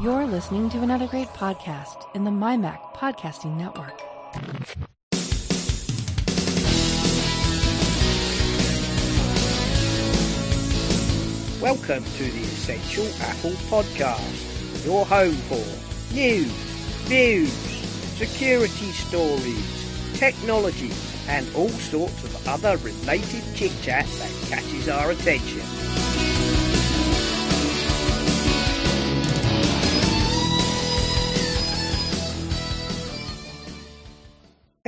You're listening to another great podcast in the MyMac Podcasting Network. Welcome to the Essential Apple Podcast, your home for news, views, security stories, technology, and all sorts of other related chit chat that catches our attention.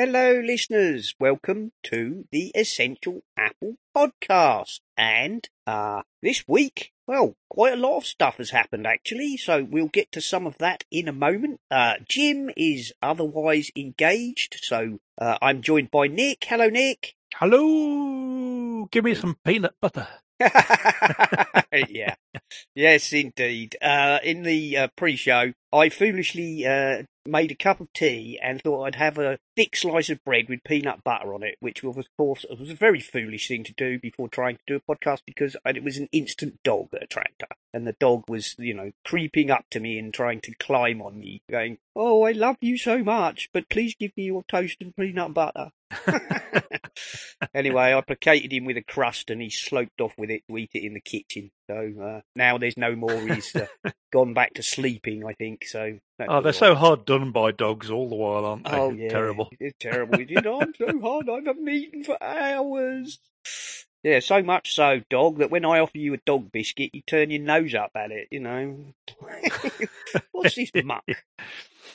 Hello, listeners. Welcome to the Essential Apple Podcast. And uh, this week, well, quite a lot of stuff has happened actually, so we'll get to some of that in a moment. Uh, Jim is otherwise engaged, so uh, I'm joined by Nick. Hello, Nick. Hello, give me some peanut butter. yeah, yes, indeed. Uh, in the uh, pre-show, I foolishly uh, made a cup of tea and thought I'd have a thick slice of bread with peanut butter on it, which was, of course, was a very foolish thing to do before trying to do a podcast because it was an instant dog attractor, and the dog was, you know, creeping up to me and trying to climb on me, going, "Oh, I love you so much, but please give me your toast and peanut butter." anyway, I placated him with a crust, and he sloped off with it to eat it in the kitchen. So uh, now there's no more. He's uh, gone back to sleeping, I think. So oh, they're so hard done by dogs all the while, aren't they? Oh, yeah. Terrible. It's terrible. you know, I'm so hard. I haven't eaten for hours. Yeah, so much so, dog, that when I offer you a dog biscuit, you turn your nose up at it. You know, what's this muck?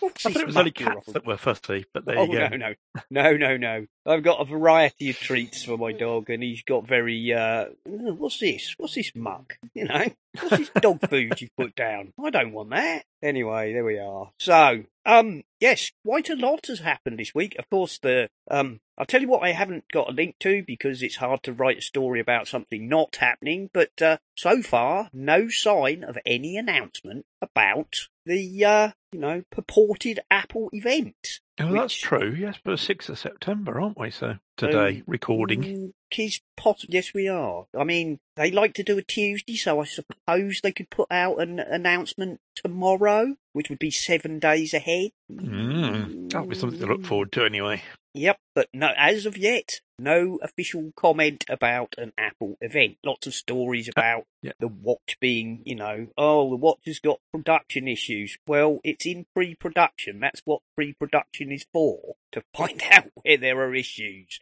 I thought it was only cats that were fussy, but there Oh you go. no, no, no, no, no! I've got a variety of treats for my dog, and he's got very. uh "Oh, What's this? What's this muck? You know, this dog food you put down? I don't want that. Anyway, there we are. So, um, yes, quite a lot has happened this week. Of course, the um, I'll tell you what I haven't got a link to because it's hard to write a story about something not happening. But uh, so far, no sign of any announcement about the uh, you know purported Apple event. Oh, that's true. Yes, but sixth of September, aren't we? So today, Um, recording. Mm, Is poss- yes, we are. I mean, they like to do a Tuesday, so I suppose they could put out an announcement tomorrow, which would be seven days ahead. Mm, that'll be something to look forward to, anyway. Yep, but no, as of yet, no official comment about an Apple event. Lots of stories uh, about yeah. the watch being, you know, oh, the watch has got production issues. Well, it's in pre-production. That's what pre-production is for, to find out where there are issues.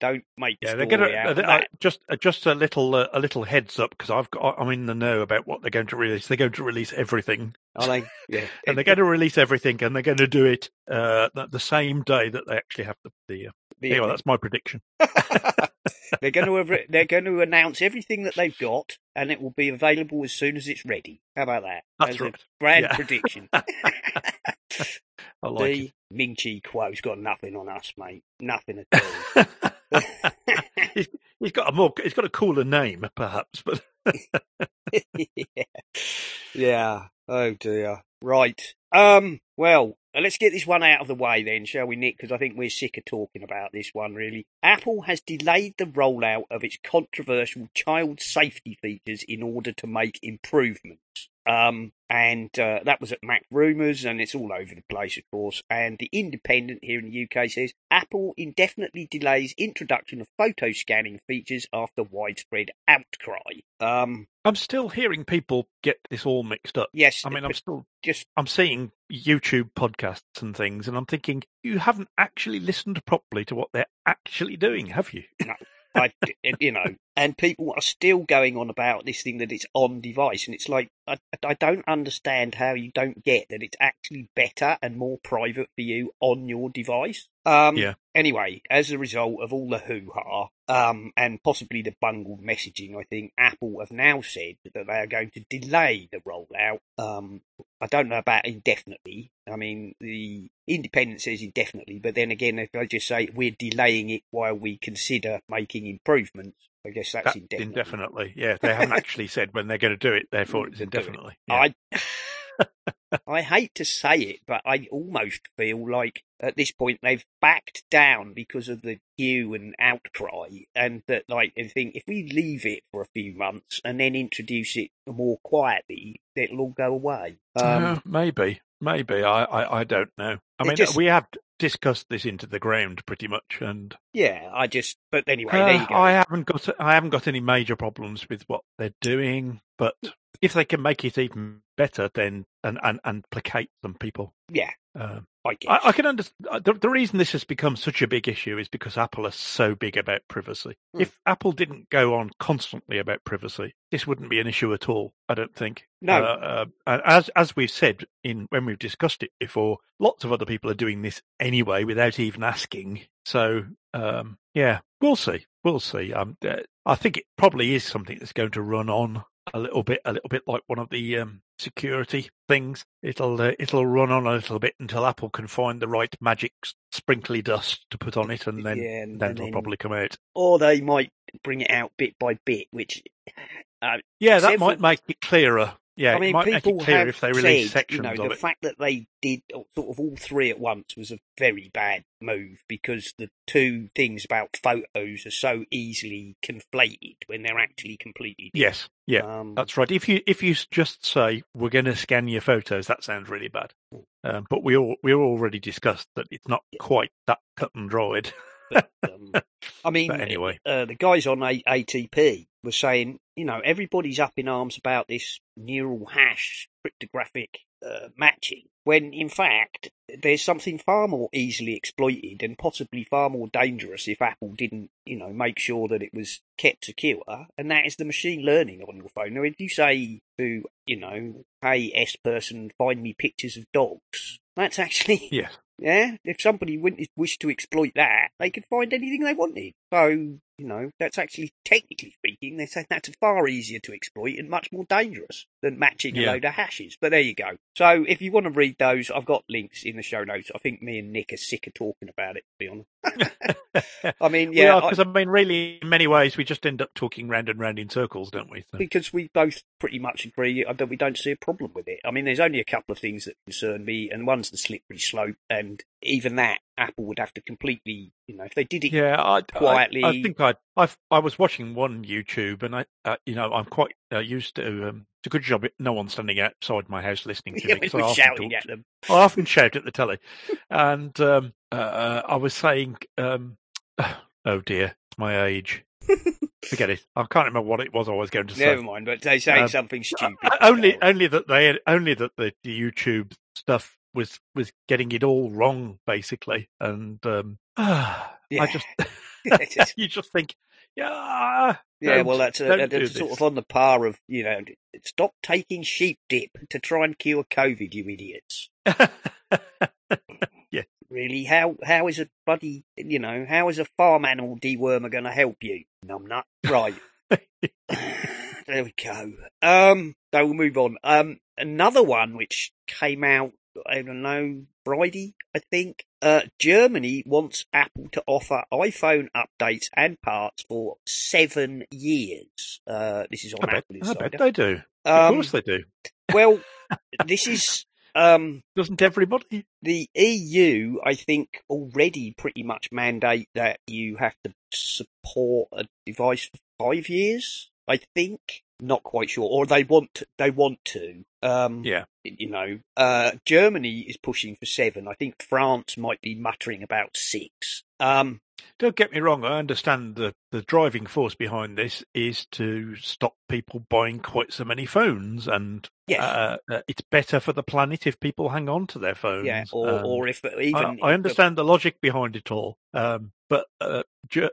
Don't make Yeah, they're story going out of to uh, just uh, just a little uh, a little heads up because I've got I'm in the know about what they're going to release. They're going to release everything, Are they? Yeah. and they're going to release everything, and they're going to do it uh, the, the same day that they actually have the. the uh, The- anyway, that's my prediction. they're going to have, they're going to announce everything that they've got, and it will be available as soon as it's ready. How about that? That's As a right. Grand Yeah. prediction. I like the Ming Chi Kuo's got nothing on us, mate. Nothing at all. he's, he's got a more. He's got a cooler name, perhaps, but yeah. yeah. Oh dear. Right. Um. Well, uh, let's get this one out of the way then, shall we, Nick? Because I think we're sick of talking about this one. Really, Apple has delayed the rollout of its controversial child safety features in order to make improvements. Um, and uh, that was at MacRumors, and it's all over the place, of course. And the Independent here in the UK says Apple indefinitely delays introduction of photo scanning features after widespread outcry. Um, I'm still hearing people get this all mixed up. yes, I mean, I'm still just I'm seeing YouTube podcasts and things, and I'm thinking you haven't actually listened properly to what they're actually doing, have you? I, you know, and people are still going on about this thing that it's on device, and it's like I, I don't understand how you don't get that it's actually better and more private for you on your device. Um, Yeah. Anyway, as a result of all the hoo ha, um, and possibly the bungled messaging, I think Apple have now said that they are going to delay the rollout. Um, I don't know about indefinitely. I mean, the Independent says indefinitely, but then again, if they just say we're delaying it while we consider making improvements, I guess that's That- indefinitely. indefinitely. Yeah, they haven't actually said when they're going to do it, therefore it's indefinitely. Yeah. I I hate to say it, but I almost feel like at this point they've backed down because of the hue and outcry, and that like I think if we leave it for a few months and then introduce it more quietly, it'll all go away. Um, Uh, maybe, maybe. I, I, I don't know. I mean, just- we have discussed this into the ground pretty much, and yeah, I just. But anyway, uh, there you go. I haven't got I haven't got any major problems with what they're doing. But if they can make it even better, then and and, and placate some people. Yeah, Um, I guess. I, I can understand. The, the reason this has become such a big issue is because Apple are so big about privacy. Hmm. If Apple didn't go on constantly about privacy, this wouldn't be an issue at all. I don't think. No. Uh, uh, as as we've said in when we've discussed it before, lots of other people are doing this anyway without even asking. So um, yeah, we'll see. We'll see. Um, uh, I think it probably is something that's going to run on a little bit, a little bit like one of the um, security things. It'll uh, it'll run on a little bit until Apple can find the right magic sprinkly dust to put on it, and then yeah, and, then and it'll then- probably come out. or they might bring it out bit by bit, which uh, Yeah, that several- might make it clearer. Yeah, I mean, it might make people have if they release said, you know, the it. fact that they did sort of all three at once was a very bad move because the two things about photos are so easily conflated when they're actually completely Yes, yeah, Um, that's right. If you if you just say we're going to scan your photos, that sounds really bad. Um, but we all we already discussed that it's not quite that cut and dried. but, um, I mean, But anyway. uh, the guys on A- ATP were saying, you know, everybody's up in arms about this NeuralHash cryptographic uh, matching, when in fact there's something far more easily exploited and possibly far more dangerous if Apple didn't, you know, make sure that it was kept secure, and that is the machine learning on your phone. Now, if you say to, you know, hey S person, find me pictures of dogs, that's actually Yes. yeah, if somebody wished to exploit that, they could find anything they wanted. So, you know, that's actually, technically speaking, they say that's far easier to exploit and much more dangerous than matching a load of hashes. But there you go. So, if you want to read those, I've got links in the show notes. I think me and Nick are sick of talking about it, to be honest. I mean, yeah, I- because I mean, really, in many ways, we just end up talking round and round in circles, don't we? So, because we both pretty much agree uh, that we don't see a problem with it. I mean, there's only a couple of things that concern me, and one's the slippery slope, and even that, Apple would have to completely, you know, if they did it yeah, I, quietly. I, I think I, I, I was watching one YouTube, and I, uh, you know, I'm quite uh, used to. Um, it's a good job no one's standing outside my house listening to Yeah, me. 'cause I often shouting talk at them. I often shout at the telly, and um, uh, I was saying, um, "Oh dear, my age." Forget it. I can't remember what it was I was going to say. Never mind, but they say Um, something stupid. Uh, only, only that they, only that the, the YouTube stuff was was getting it all wrong, basically, and um, I Yeah. just, just- you just think, yeah, yeah, well, that's, a, that's sort of on the par of, you know, stop taking sheep dip to try and cure COVID, you idiots. Yeah, really, how how is a bloody, you know, how is a farm animal dewormer going to help you? Numbnut. Right. there we go. Um, so we'll move on. Um, another one which came out, I don't know, Friday, I think. Uh, Germany wants Apple to offer iPhone updates and parts for seven years. Uh, this is on I bet, Apple I bet they do. of Um, course they do. well, this is um Doesn't everybody? the EU, I think, already pretty much mandate that you have to support a device for five years. I think, not quite sure, or they want they want to. Um, Yeah. you know, uh, Germany is pushing for seven. I think France might be muttering about six. Um, Don't get me wrong. I understand the the driving force behind this is to stop people buying quite so many phones, and yes, uh, uh, it's better for the planet if people hang on to their phones. yeah, or and- or if I, even I the- understand the logic behind it all, um, but uh, Ger-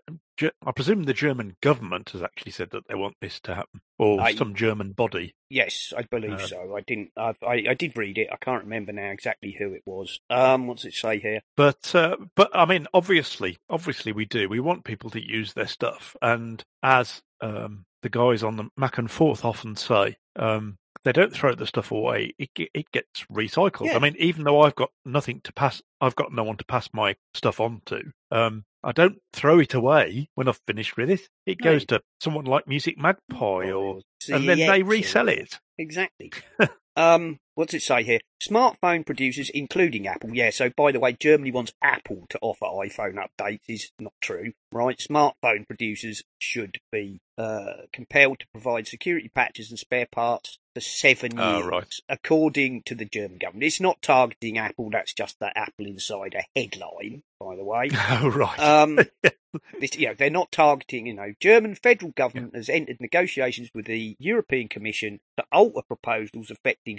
I presume the German government has actually said that they want this to happen, or I- some German body. Yes, I believe Uh, so. I didn't. I, I I did read it. I can't remember now exactly who it was. Um, what's it say here? But uh, but I mean, obviously, obviously, we do. We want people to use their stuff, and as um, the guys on the Mac and Forth often say, um, they don't throw the stuff away. It it gets recycled. Yeah. I mean, even though I've got nothing to pass, I've got no one to pass my stuff on to. Um, I don't throw it away when I've finished with it. It No. goes to someone like Music Magpie, or Or and then they resell it. Exactly. um, what's it say here? Smartphone producers, including Apple. Yeah, so by the way, Germany wants Apple to offer iPhone updates. Is not true, right? Smartphone producers should be uh, compelled to provide security patches and spare parts for seven Oh, years, right. according to the German government. It's not targeting Apple. That's just the AppleInsider headline, by the way. Oh, right. Um, this, you know, they're not targeting, you know, German federal government has entered negotiations with the European Commission to alter proposals affecting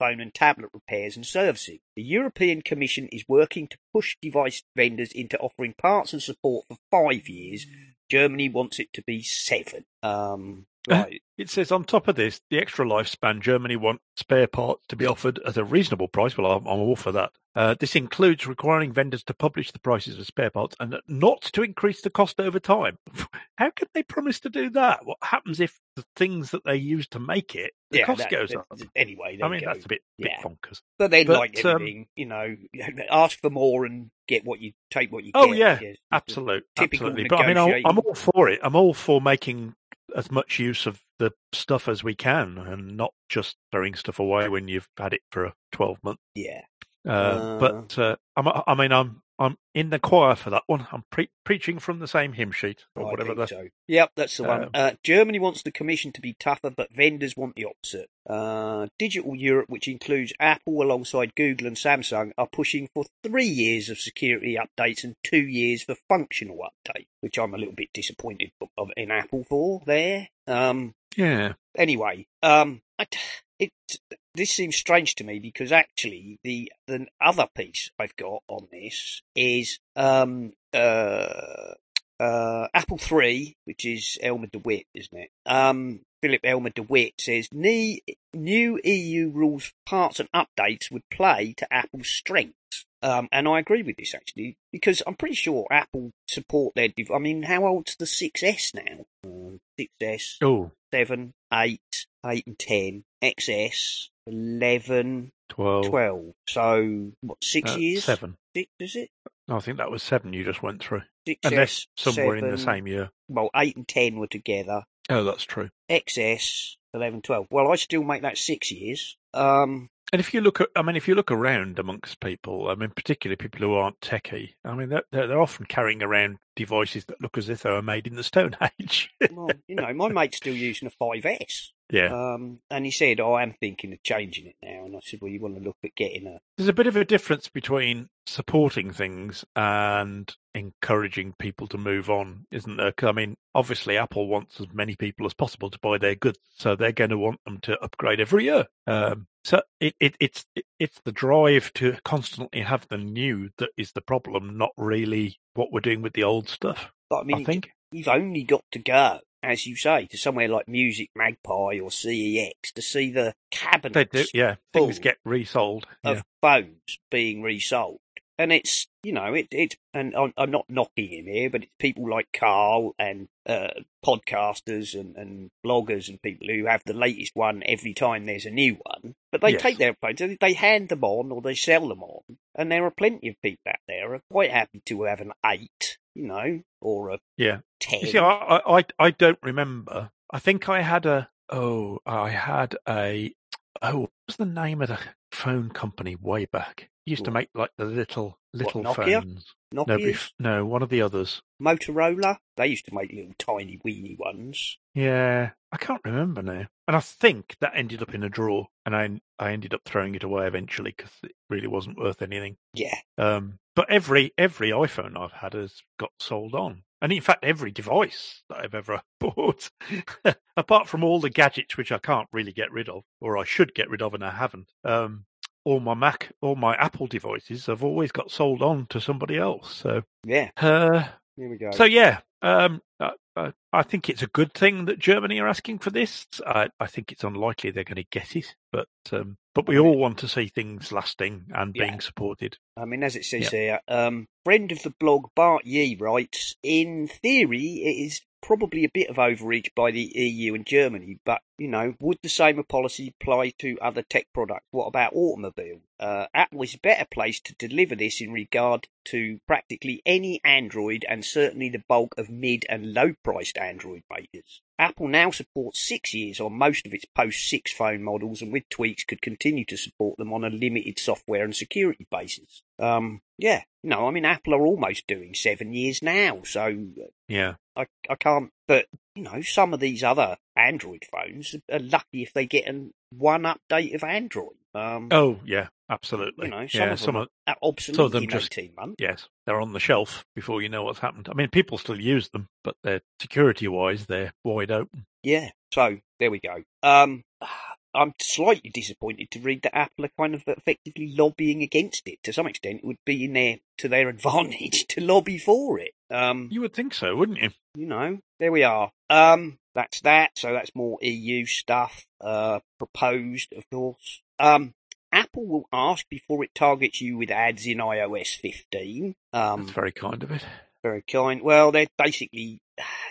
smartphone and tablet repairs and servicing. The European Commission is working to push device vendors into offering parts and support for five years. Germany wants it to be seven. Um, right. It says on top of this, the extra lifespan, Germany wants spare parts to be offered at a reasonable price. Well, I'm, I'm all for that. Uh, this includes requiring vendors to publish the prices of spare parts and not to increase the cost over time. How can they promise to do that? What happens if the things that they use to make it, the yeah, cost that- goes up? Anyway, I mean, go. that's a bit, bit Yeah. bonkers. But But, like um, you know, ask for more and get what you take what you Oh, get. Yeah, guess. Absolute, absolutely. But I mean, I'll, I'm all for it. I'm all for making as much use of the stuff as we can and not just throwing stuff away when you've had it for a 12 months. Yeah. Uh, Uh. but uh, I'm, I mean, I'm I'm in the choir for that one. I'm pre- preaching from the same hymn sheet or I whatever. think so. Yep, that's the one. Um, Uh, Germany wants the Commission to be tougher, but vendors want the opposite. Uh, Digital Europe, which includes Apple alongside Google and Samsung, are pushing for three years of security updates and two years for functional updates, which I'm a little bit disappointed of, in Apple for there. Um, yeah, anyway, um, I, it this seems strange to me because actually the the other piece I've got on this is um uh uh Apple three, which is Elmer-DeWitt, isn't it? Um, Philip Elmer-DeWitt says new new EU rules, parts and updates would play to Apple's strengths. Um, and I agree with this actually because I'm pretty sure Apple support their. Dev- I mean, how old's the 6S now? Um, 6S, oh, 7, 8, 8 and 10, XS, 11, 12, 12. So, what, six uh, years? seven. Six, is it? I think that was seven you just went through, 6S, unless somewhere in the same year. Well, 8 and 10 were together. Oh, that's true. XS, 11, 12. Well, I still make that six years. Um, And if you look at, I mean, if you look around amongst people, I mean, particularly people who aren't techie, I mean, they're, they're they're often carrying around devices that look as if they were made in the Stone Age. well, you know, my mate's still using a 5S. Yeah. Um, and he said, oh, I am thinking of changing it now. And I said, well, you want to look at getting a. There's a bit of a difference between supporting things and encouraging people to move on, isn't there? 'Cause, I mean, obviously, Apple wants as many people as possible to buy their goods, so they're going to want them to upgrade every year. Um, so it, it, it's it, it's the drive to constantly have the new that is the problem, not really what we're doing with the old stuff. But I mean, I think. you've only got to go, as you say, to somewhere like Music Magpie or CEX to see the cabinets They do, yeah. Things get resold. of Yeah. phones being resold. And it's, you know, it, it's, and I'm, I'm not knocking him here, but it's people like Carl and uh, podcasters and, and bloggers and people who have the latest one every time there's a new one. But they Yes. take their phones, they- hand them on or they sell them on. And there are plenty of people out there who are quite happy to have an 8, you know, or a Yeah. 10. You see, I, I, I- I don't remember. I think I had a, oh, I had a, oh, what was the name of the phone company way back? Used to make like the little, little Nokia? phones. Nokia, No, bef- no, one of the others. Motorola, they used to make little tiny weeny ones. Yeah, I can't remember now. And I think that ended up in a drawer, and I I ended up throwing it away eventually because it really wasn't worth anything. Yeah, Um, but every every iPhone I've had has got sold on, and in fact every device that I've ever bought, apart from all the gadgets which I can't really get rid of, or I should get rid of and I haven't. Um, all my Mac, all my Apple devices have always got sold on to somebody else. So, yeah, uh, here we go. so yeah, um, I, I, I think it's a good thing that Germany are asking for this. I, I think it's unlikely they're going to get it, but um, but we all want to see things lasting and Yeah. being supported. I mean, as it says here, um, friend of the blog Bart Yee writes, in theory, it is probably a bit of overreach by the EU and Germany, but you know, would the same policy apply to other tech products? What about automobiles? Uh, Apple is better place to deliver this in regard to practically any Android and certainly the bulk of mid and low priced Android makers. Apple now supports six years on most of its post 6 phone models and with tweaks could continue to support them on a limited software and security basis. Um, yeah, you know, I mean, Apple are almost doing seven years now, so Yeah. I, I can't, but you know, some of these other Android phones are lucky if they get an one update of Android. Um, Oh, yeah, absolutely. you know, some yeah, of them some are obsolete some of them just- 18 months. yes, they're on the shelf before you know what's happened. I mean, people still use them, but they're security wise, they're wide open. Yeah, so there we go. Um, I'm slightly disappointed to read that Apple are kind of effectively lobbying against it. To some extent, it would be in their to their advantage to lobby for it. Um, You would think so, wouldn't you? you know, there we are. Um, that's that. So that's more EU stuff, uh, proposed, of course. Um, Apple will ask before it targets you with ads in iOS 15. Um, That's very kind of it. Very kind. Well, they're basically,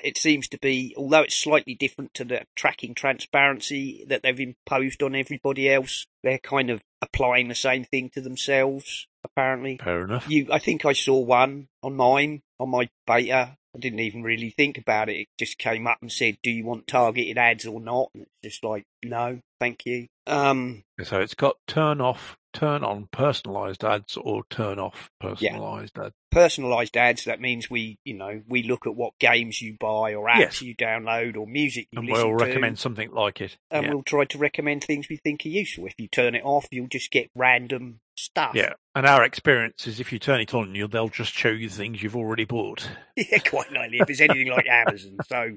it seems to be, although it's slightly different to the tracking transparency that they've imposed on everybody else, they're kind of applying the same thing to themselves, apparently. Fair enough. You, I think I saw one on mine, on my beta. I didn't even really think about it. It just came up and said, "Do you want targeted ads or not?" And it's just like, "No, thank you." Um, So it's got turn off, turn on personalized ads or turn off personalized ads. personalized ads. That means we, you know, we look at what games you buy or apps Yes. you download or music you And listen we'll to. recommend something like it. and yeah. we'll try to recommend things we think are useful. If you turn it off, you'll just get random stuff. yeah. And our experience is if you turn it on, you'll, they'll just show you things you've already bought. yeah, quite likely. If it's anything like Amazon, so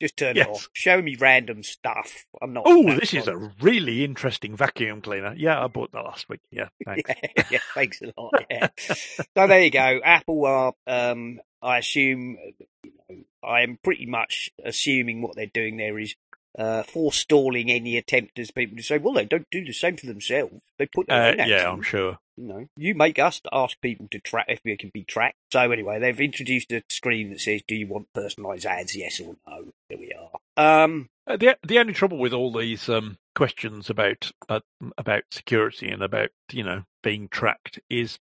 just turn it off. Show me random stuff. I'm not. Oh, this is a really interesting vacuum cleaner. Yeah, I bought that last week. Yeah, thanks. yeah, yeah, thanks a lot. Yeah. so there you go. Apple are, um, I assume, you know, I am pretty much assuming what they're doing there is uh, forestalling any attempt as people to say, well, they don't do the same for themselves. They put their Uh, own yeah. I'm sure. You know, you make us ask people to track if we can be tracked. So anyway, they've introduced a screen that says, "Do you want personalised ads? Yes or no?" There we are. Um, Uh, the the only trouble with all these um, questions about uh, about security and about you know being tracked is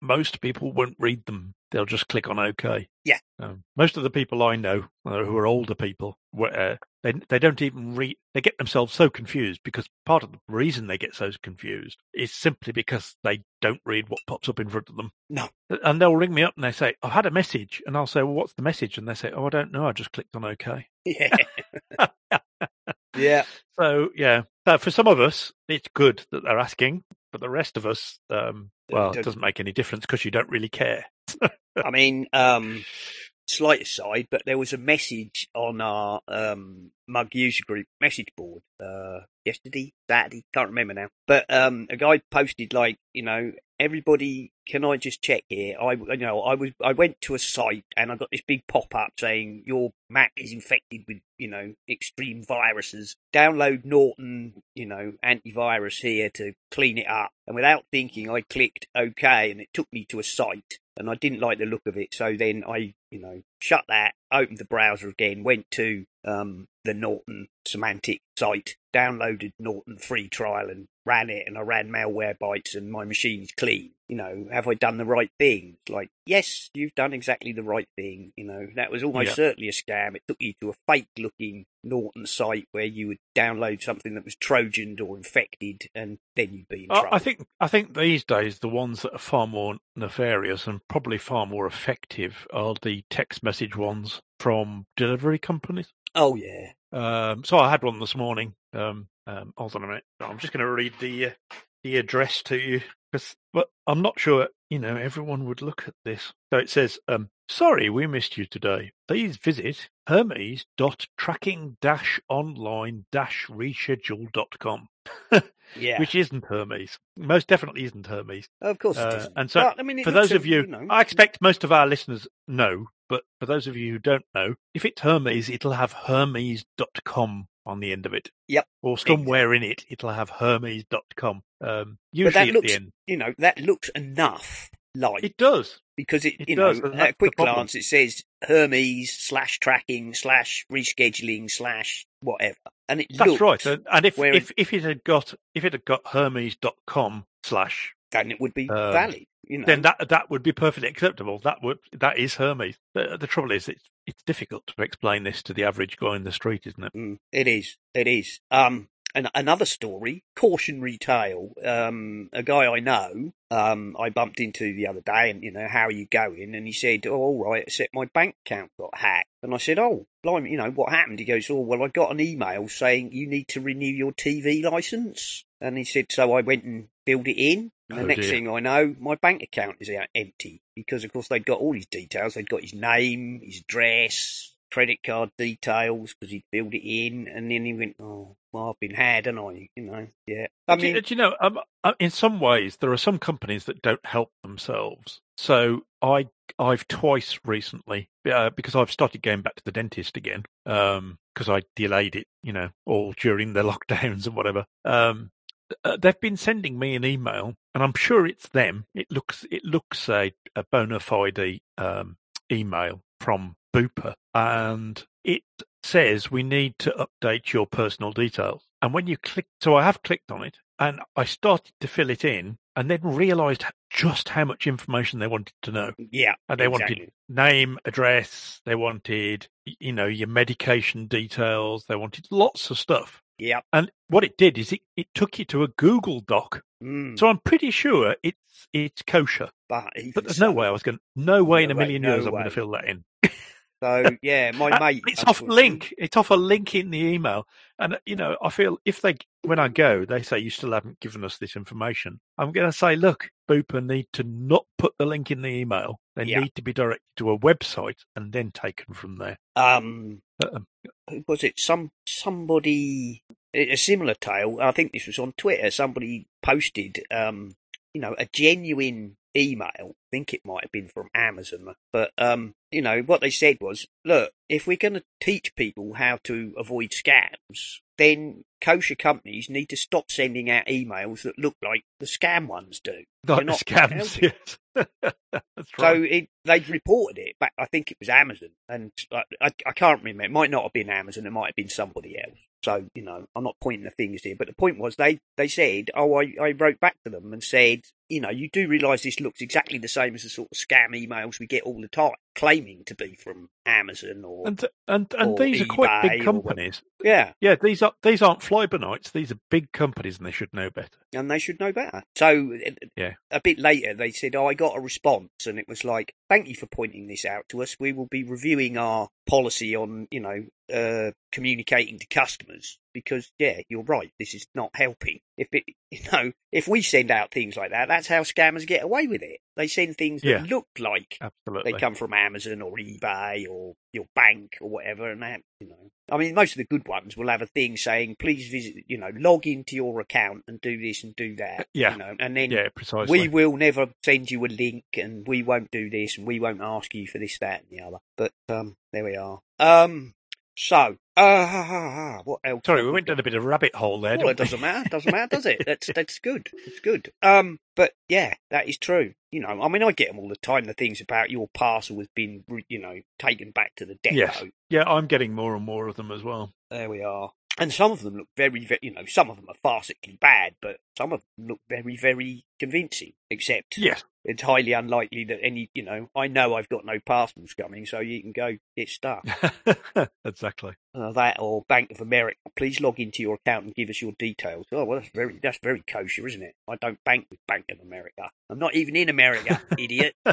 most people won't read them. They'll just click on OK. Yeah. Um, most of the people I know uh, who are older people, uh, they they don't even read. They get themselves so confused because part of the reason they get so confused is simply because they don't read what pops up in front of them. No. And they'll ring me up and they say, "I've had a message," and I'll say, "Well, what's the message?" And they say, "Oh, I don't know. I just clicked on OK." yeah, yeah, So yeah, for some of us, it's good that they're asking. but the rest of us, um, well, it doesn't make any difference because you don't really care. I mean, um, slight aside, but there was a message on our um, Mug user group message board uh, yesterday, Saturday, can't remember now. But um, a guy posted like, you know, everybody, can I just check here? I, you know, I was, I went to a site and I got this big pop up saying your Mac is infected with, you know, extreme viruses. Download Norton, you know, antivirus here to clean it up. And without thinking, I clicked OK, and it took me to a site and I didn't like the look of it. So then I, you know, shut that, opened the browser again, went to um, the Norton Symantec site, downloaded Norton free trial and ran it, and I ran Malwarebytes, and my machine's clean. You know, have I done the right thing? Like, yes, you've done exactly the right thing. You know, that was almost Yeah. certainly a scam. It took you to a fake looking Norton site where you would download something that was Trojaned or infected, and then you'd be in trouble. I think I think these days the ones that are far more nefarious and probably far more effective are the text message ones from delivery companies. Oh yeah, Um, so I had one this morning. Um, um, hold on a minute. I'm just going to read the uh, the address to you because, but I'm not sure you know everyone would look at this. So it says, um, "Sorry, we missed you today. Please visit hermes.tracking-online-reschedule.com." yeah. Which isn't Hermes. Most definitely isn't Hermes. of course Uh, and so, But, I mean, for those of you, know, I expect most of our listeners know, but for those of you who don't know, if it's Hermes, it'll have Hermes.com on the end of it. Yep. Or somewhere in it, it'll have Hermes.com. Um, usually but that at looks, the end. you know, that looks enough like It does. because it, it you does, know, at a quick glance, it says Hermes slash tracking slash rescheduling slash whatever. And it That's right. And, and if, if if it had got if it had got Hermes.com slash, then it would be Um, valid. You know, then that that would be perfectly acceptable. That would that is Hermes. The, the trouble is, it's it's difficult to explain this to the average guy in the street, isn't it? Mm, it is. It is. Um, and another story, cautionary tale. Um, a guy I know, um, I bumped into the other day, and you know, how are you going? And he said, "Oh, all right, except my bank account got hacked." And I said, "Oh, blimey, you know what happened?" He goes, "Oh, well, I got an email saying you need to renew your TV license." And he said, "So I went and filled it in." And the Oh, next dear. thing I know, my bank account is out empty because, of course, they'd got all his details. They'd got his name, his address, credit card details because he'd filled it in, and then he went, "Oh, well, I've been had, and I, you know, yeah." I do, you- mean, do you know? Um, uh, in some ways, there are some companies that don't help themselves. So I I've twice recently uh, because I've started going back to the dentist again because I delayed it, you know, all during the lockdowns and whatever. Um, uh, they've been sending me an email, and I'm sure it's them. It looks it looks a, a bona fide um, email from Bupa, and it says we need to update your personal details. And when you click, so I have clicked on it, and I started to fill it in, and then realised just how much information they wanted to know. yeah, And they exactly. wanted name, address, they wanted, you know, your medication details, they wanted lots of stuff. yeah, And what it did is it, it took you to a Google Doc. mm, So I'm pretty sure it's it's kosher. but But there's so, no way I was going. No way in No a way, million no years I'm going to fill that in. So yeah, my Uh, mate, It's off a link. It's off a link in the email, and uh, you know I feel if they when I go they say you still haven't given us this information, I'm going to say look, Bupa need to not put the link in the email. They Yeah. need to be directed to a website and then taken from there. Um, Uh, um, who was it? Some somebody a similar tale. I think this was on Twitter. Somebody posted, um, you know, a genuine email. I think it might have been from Amazon, but um, you know, what they said was, look, if we're going to teach people how to avoid scams, then kosher companies need to stop sending out emails that look like the scam ones do. not They're not scams. Yes. So it, they'd reported it but I think it was Amazon, and I, I, I can't remember. It might not have been Amazon. It might have been somebody else. So you know, I'm not pointing the fingers here, but the point was they they said, oh, I, I wrote back to them and said, you know, you do realise this looks exactly the same as the sort of scam emails we get all the time, claiming to be from Amazon or and and and or these are quite eBay big or companies. yeah, Yeah, these are these aren't flybonites. These are big companies, and they should know better. and they should know better. So uh, Yeah. a bit later, they said, "Oh, I got a response," and it was like, "Thank you for pointing this out to us. We will be reviewing our policy on, you know, uh, communicating to customers because, yeah, you're right. This is not helping. If it, you know, if we send out things like that, that's how scammers get away with it. They send things that look like Absolutely. they come from Amazon or eBay or your bank or whatever, and that you know. I mean, most of the good ones will have a thing saying, "Please visit," you know, log into your account and do this and do that. Yeah. you know, and then yeah, precisely. we will never send you a link, and we won't do this, and we won't ask you for this, that, and the other. But um, there we are. Um, so uh, what else? Sorry, we went down a bit of a rabbit hole there. Well, it we? doesn't matter. Doesn't matter, does it? That's that's good. It's good. Um, but yeah, that is true. You know, I mean, I get them all the time. The things about your parcel has been, you know, taken back to the depot. Yes. Yeah, I'm getting more and more of them as well. There we are. And some of them look very, very, you know, some of them are farcically bad, but some of them look very, very convincing. Except Yes. It's highly unlikely that any, you know, I know I've got no parcels coming, so you can go get stuck. exactly. uh, that or Bank of America. Please log into your account and give us your details. Oh well, that's very that's very kosher, isn't it? I don't bank with Bank of America. I'm not even in America, idiot.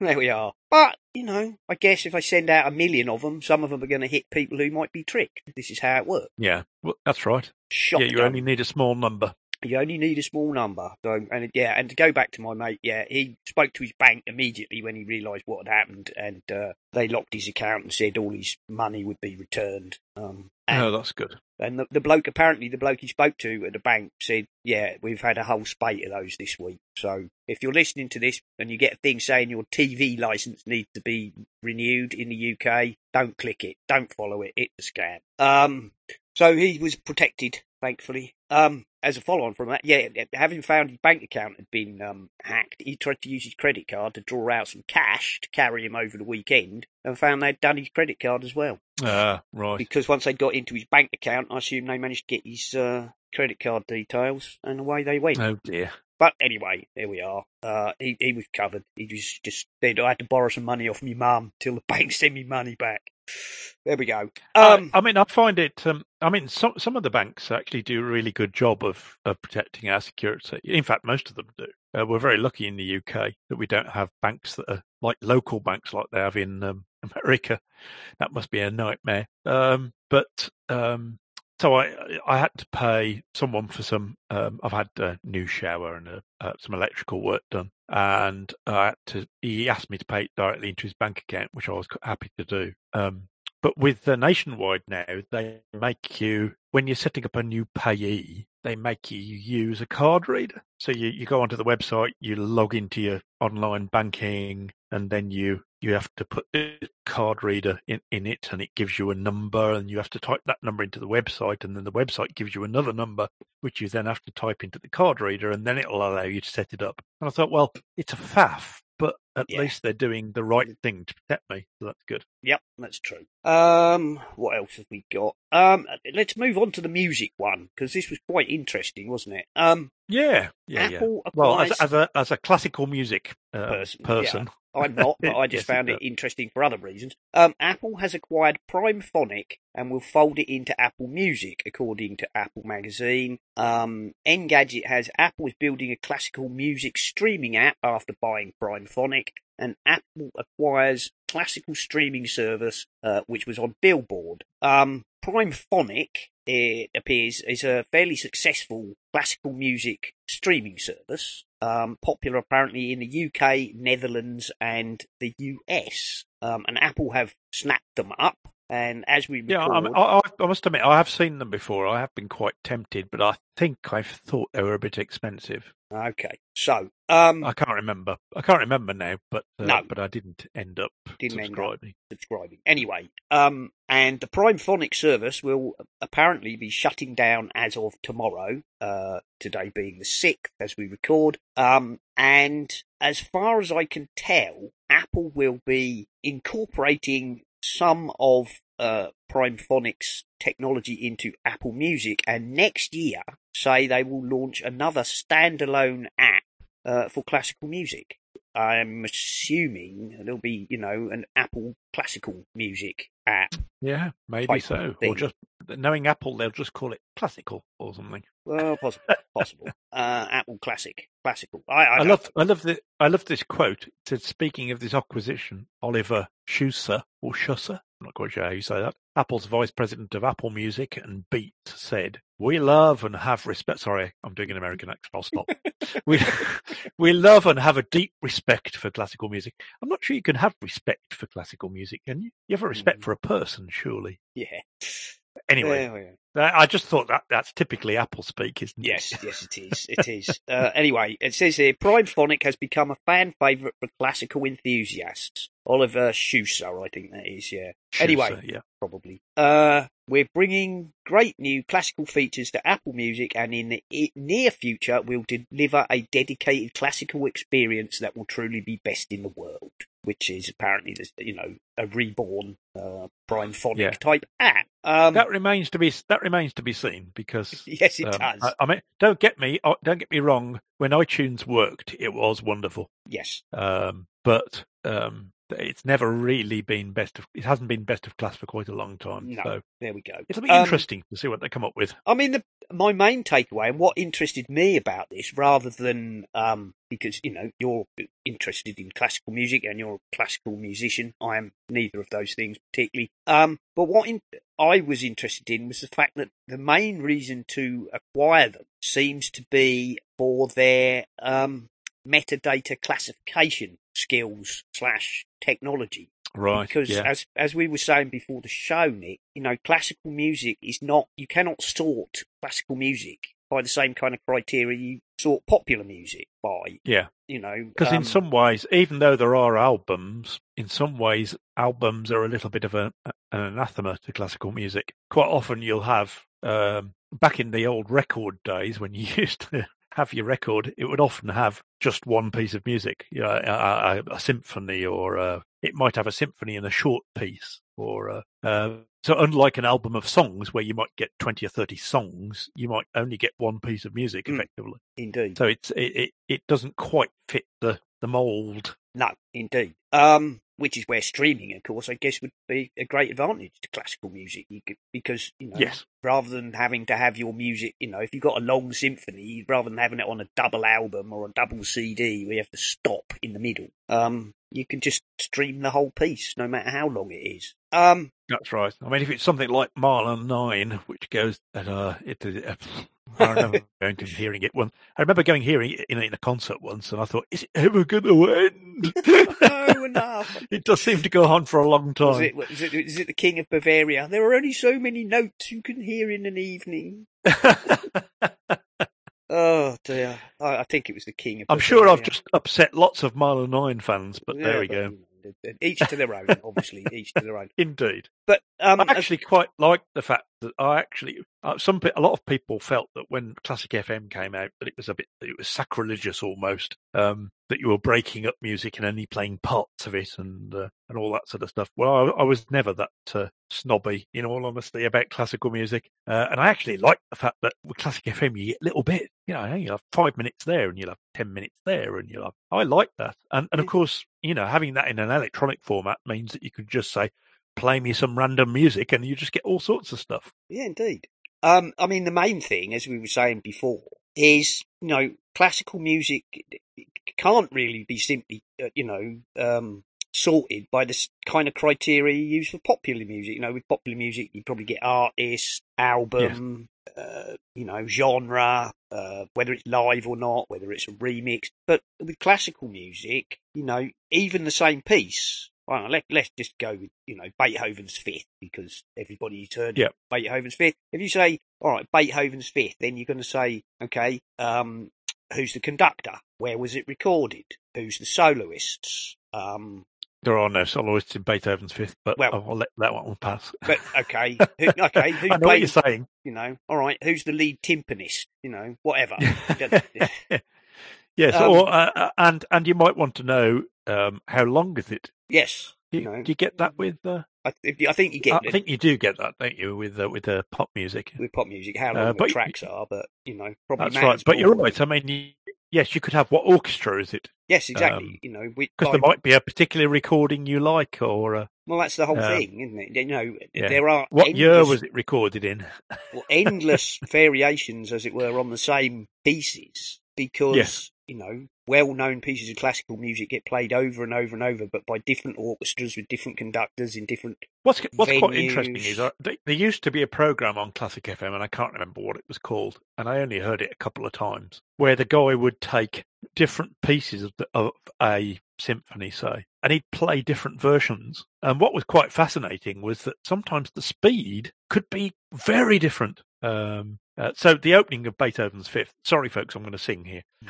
there we are. But you know, I guess if I send out a million of them, some of them are going to hit people who might be tricked. This is how it works. Yeah, well, that's right. Shotgun. Yeah, you only need a small number. You only need a small number. So, and yeah, and to go back to my mate, yeah, he spoke to his bank immediately when he realised what had happened, and uh, they locked his account and said all his money would be returned. Um, and, Oh, that's good. and the, the bloke, apparently, the bloke he spoke to at the bank said, yeah, we've had a whole spate of those this week. So if you're listening to this and you get a thing saying your TV license needs to be renewed in the UK, don't click it, don't follow it. It's a scam. Um, so he was protected, thankfully. Um, as a follow on from that, yeah, having found his bank account had been um, hacked, he tried to use his credit card to draw out some cash to carry him over the weekend and found they'd done his credit card as well. Ah, right. Because once they got into his bank account, I assume they managed to get his uh, credit card details and away they went. Oh dear. But anyway, there we are. Uh, he, he was covered. He was just I had to borrow some money off my mum till the bank sent me money back. There we go. Um, I, I mean, I find it. Um, I mean, some some of the banks actually do a really good job of of protecting our security. In fact, most of them do. Uh, we're very lucky in the UK that we don't have banks that are like local banks like they have in um, America. That must be a nightmare. Um, but um, so I I had to pay someone for some. Um, I've had a new shower and a, uh, some electrical work done, and had to. He asked me to pay it directly into his bank account, which I was happy to do. Um, but with the nationwide now, they make you when you're setting up a new payee, they make you use a card reader. So you, you go onto the website, you log into your online banking, and then you you have to put the card reader in, in it and it gives you a number and you have to type that number into the website and then the website gives you another number which you then have to type into the card reader and then it'll allow you to set it up. And I thought, well, it's a faff, but at Yeah. least they're doing the right thing to protect me. So that's good. Yep, that's true. Um, what else have we got? Um, let's move on to the music one because this was quite interesting, wasn't it? Um, Yeah, yeah, yeah. Apple Well, as, as a as a classical music uh, Person, person, I'm not, but I just Yes, found it it interesting for other reasons. Um, Apple has acquired Primephonic and will fold it into Apple Music, according to Apple Magazine. Um, Engadget has Apple is building a classical music streaming app after buying Primephonic, and Apple acquires classical streaming service, uh, which was on Billboard. Um, Primephonic, it appears, is a fairly successful classical music streaming service, um, popular apparently in the UK, Netherlands, and the US. Um, and Apple have snapped them up. And as we yeah, record, I, I, I must admit I have seen them before. I have been quite tempted, but I think I've thought they were a bit expensive. okay, so um, I can't remember. I can't remember now, but uh, No. but I didn't end up Didn't end up. subscribing. subscribing. Anyway, um, and the Primephonic service will apparently be shutting down as of tomorrow, uh, today being the 6th as we record. Um, and as far as I can tell, Apple will be incorporating some of uh, Primephonic's technology into Apple Music, and next year, say they will launch another standalone app uh, for classical music. I'm assuming there'll be, you know, an Apple classical music app. Yeah, maybe so. thing. Or just knowing Apple, they'll just call it classical or something. Well, possible, possible. Uh, Apple Classic, classical. I, I, I, love. I love the, I love this quote. It said, "Speaking of this acquisition, Oliver Schusser or Schusser, I'm not quite sure how you say that. Apple's vice president of Apple Music and Beat said, "We love and have respect." Sorry, I'm doing an American accent. I'll stop. we we love and have a deep respect for classical music. I'm not sure you can have respect for classical music, can you? You have a respect Mm. for a person, surely. Yeah. Anyway. I just thought that that's typically Apple speak, isn't it? Yes, yes, it is. It is. Uh, anyway, it says here Primephonic has become a fan favourite for classical enthusiasts. Oliver Schusser, I think that is, yeah. Anyway. Yeah. probably. Uh, we're bringing great new classical features to Apple Music, and in the near future, we'll deliver a dedicated classical experience that will truly be best in the world. Which is apparently, this, you know, a reborn uh, Primephonic Yeah. type app. Um, that remains to be that remains to be seen because yes, it um, does. I, I mean, don't get me oh, don't get me wrong. When iTunes worked, it was wonderful, yes, um, but um, it's never really been best of. It hasn't been best of class for quite a long time. No. So there we go. it'll be Um, interesting to see what they come up with. I mean, the, my main takeaway and what interested me about this, rather than um, because you know you're interested in classical music and you're a classical musician, I am neither of those things particularly. Um, but what in, I was interested in was the fact that the main reason to acquire them seems to be for their um, metadata classification skills slash technology Right? because yeah. as as we were saying before the show, Nick, you know, classical music is not you cannot sort classical music by the same kind of criteria you sort popular music by. Yeah. You know, Because um, in some ways, even though there are albums, in some ways, albums are a little bit of a, an anathema to classical music. Quite often, you'll have um, back in the old record days when you used to have your record, it would often have just one piece of music, you know, a, a, a symphony, or uh it might have a symphony and a short piece, or uh, uh, so unlike an album of songs where you might get twenty or thirty songs, you might only get one piece of music Mm. effectively. indeed. So it's it, it, it doesn't quite fit the the mold. No, indeed. Um, which is where streaming, of course, I guess would be a great advantage to classical music. You could, because you know, Yes. rather than having to have your music, you know, if you've got a long symphony, rather than having it on a double album or a double CD where you have to stop in the middle, um, you can just stream the whole piece, no matter how long it is. Um, That's right. I mean, if it's something like Mahler Nine, which goes at uh, it, uh, I remember going and hearing it one. I remember going hearing it in, in a concert once, and I thought, is it ever going to end? no, enough. it does seem to go on for a long time. Is was it, is it the King of Bavaria? There are only so many notes you can hear in an evening. Oh dear, I, I think it was the King of. I'm sure I've just upset lots of Mahler Nine fans, but Yeah, there we but, go. Each to their own, obviously. Each to their own. Indeed. But um, I actually quite like the fact that I actually uh, some a lot of people felt that when Classic FM came out that it was a bit it was sacrilegious almost um, that you were breaking up music and only playing parts of it and uh, and all that sort of stuff. Well, I, I was never that uh, snobby, in all honesty, about classical music, uh, and I actually like the fact that with Classic FM you get little bit, you know, you have five minutes there and you'll have ten minutes there, and you'll have. I like that, and and of course, you know, having that in an electronic format means that you could just say play me some random music and you just get all sorts of stuff. Yeah, indeed. Um, I mean, the main thing, as we were saying before, is you know classical music can't really be simply uh, you know um, sorted by the kind of criteria you use for popular music. You know, with popular music, you probably get artist, album, uh, you know, genre, uh, whether it's live or not, whether it's a remix. But with classical music, you know, even the same piece. Let, let's just go with, you know, Beethoven's Fifth, because everybody's heard Yep. Beethoven's Fifth. If you say, all right, Beethoven's Fifth, then you're going to say, okay, um, who's the conductor? Where was it recorded? Who's the soloists? Um, There are no soloists in Beethoven's Fifth, but Well- I'll let that one pass. but okay, who, okay, who I know what you're saying. you know, all right, who's the lead timpanist? You know, whatever. yes, Um, or uh, uh, and and you might want to know um, how long is it? yes, Do you do you get that with? Uh, I, I think you get I it think you do get that, don't you, with uh, with uh, pop music? with pop music how Uh, long the but you- tracks are, but you know, probably That's right. But you're right. I mean, you, yes, you could have what orchestra is it? Yes, exactly. um, you know, Because there might be a particular recording you like, or uh, well, that's the whole um, thing, isn't it? You know, yeah. there are what year was it recorded in? well, endless variations, as it were, on the same pieces because Yes. You know well-known pieces of classical music get played over and over and over, but by different orchestras with different conductors in different. What's what's quite interesting is uh, th- there used to be a program on Classic FM, and I can't remember what it was called, and I only heard it a couple of times, where the guy would take different pieces of, the, of a symphony, say, and he'd play different versions. And what was quite fascinating was that sometimes the speed could be very different. Um, uh, so the opening of Beethoven's Fifth. Sorry, folks, I'm going to sing here.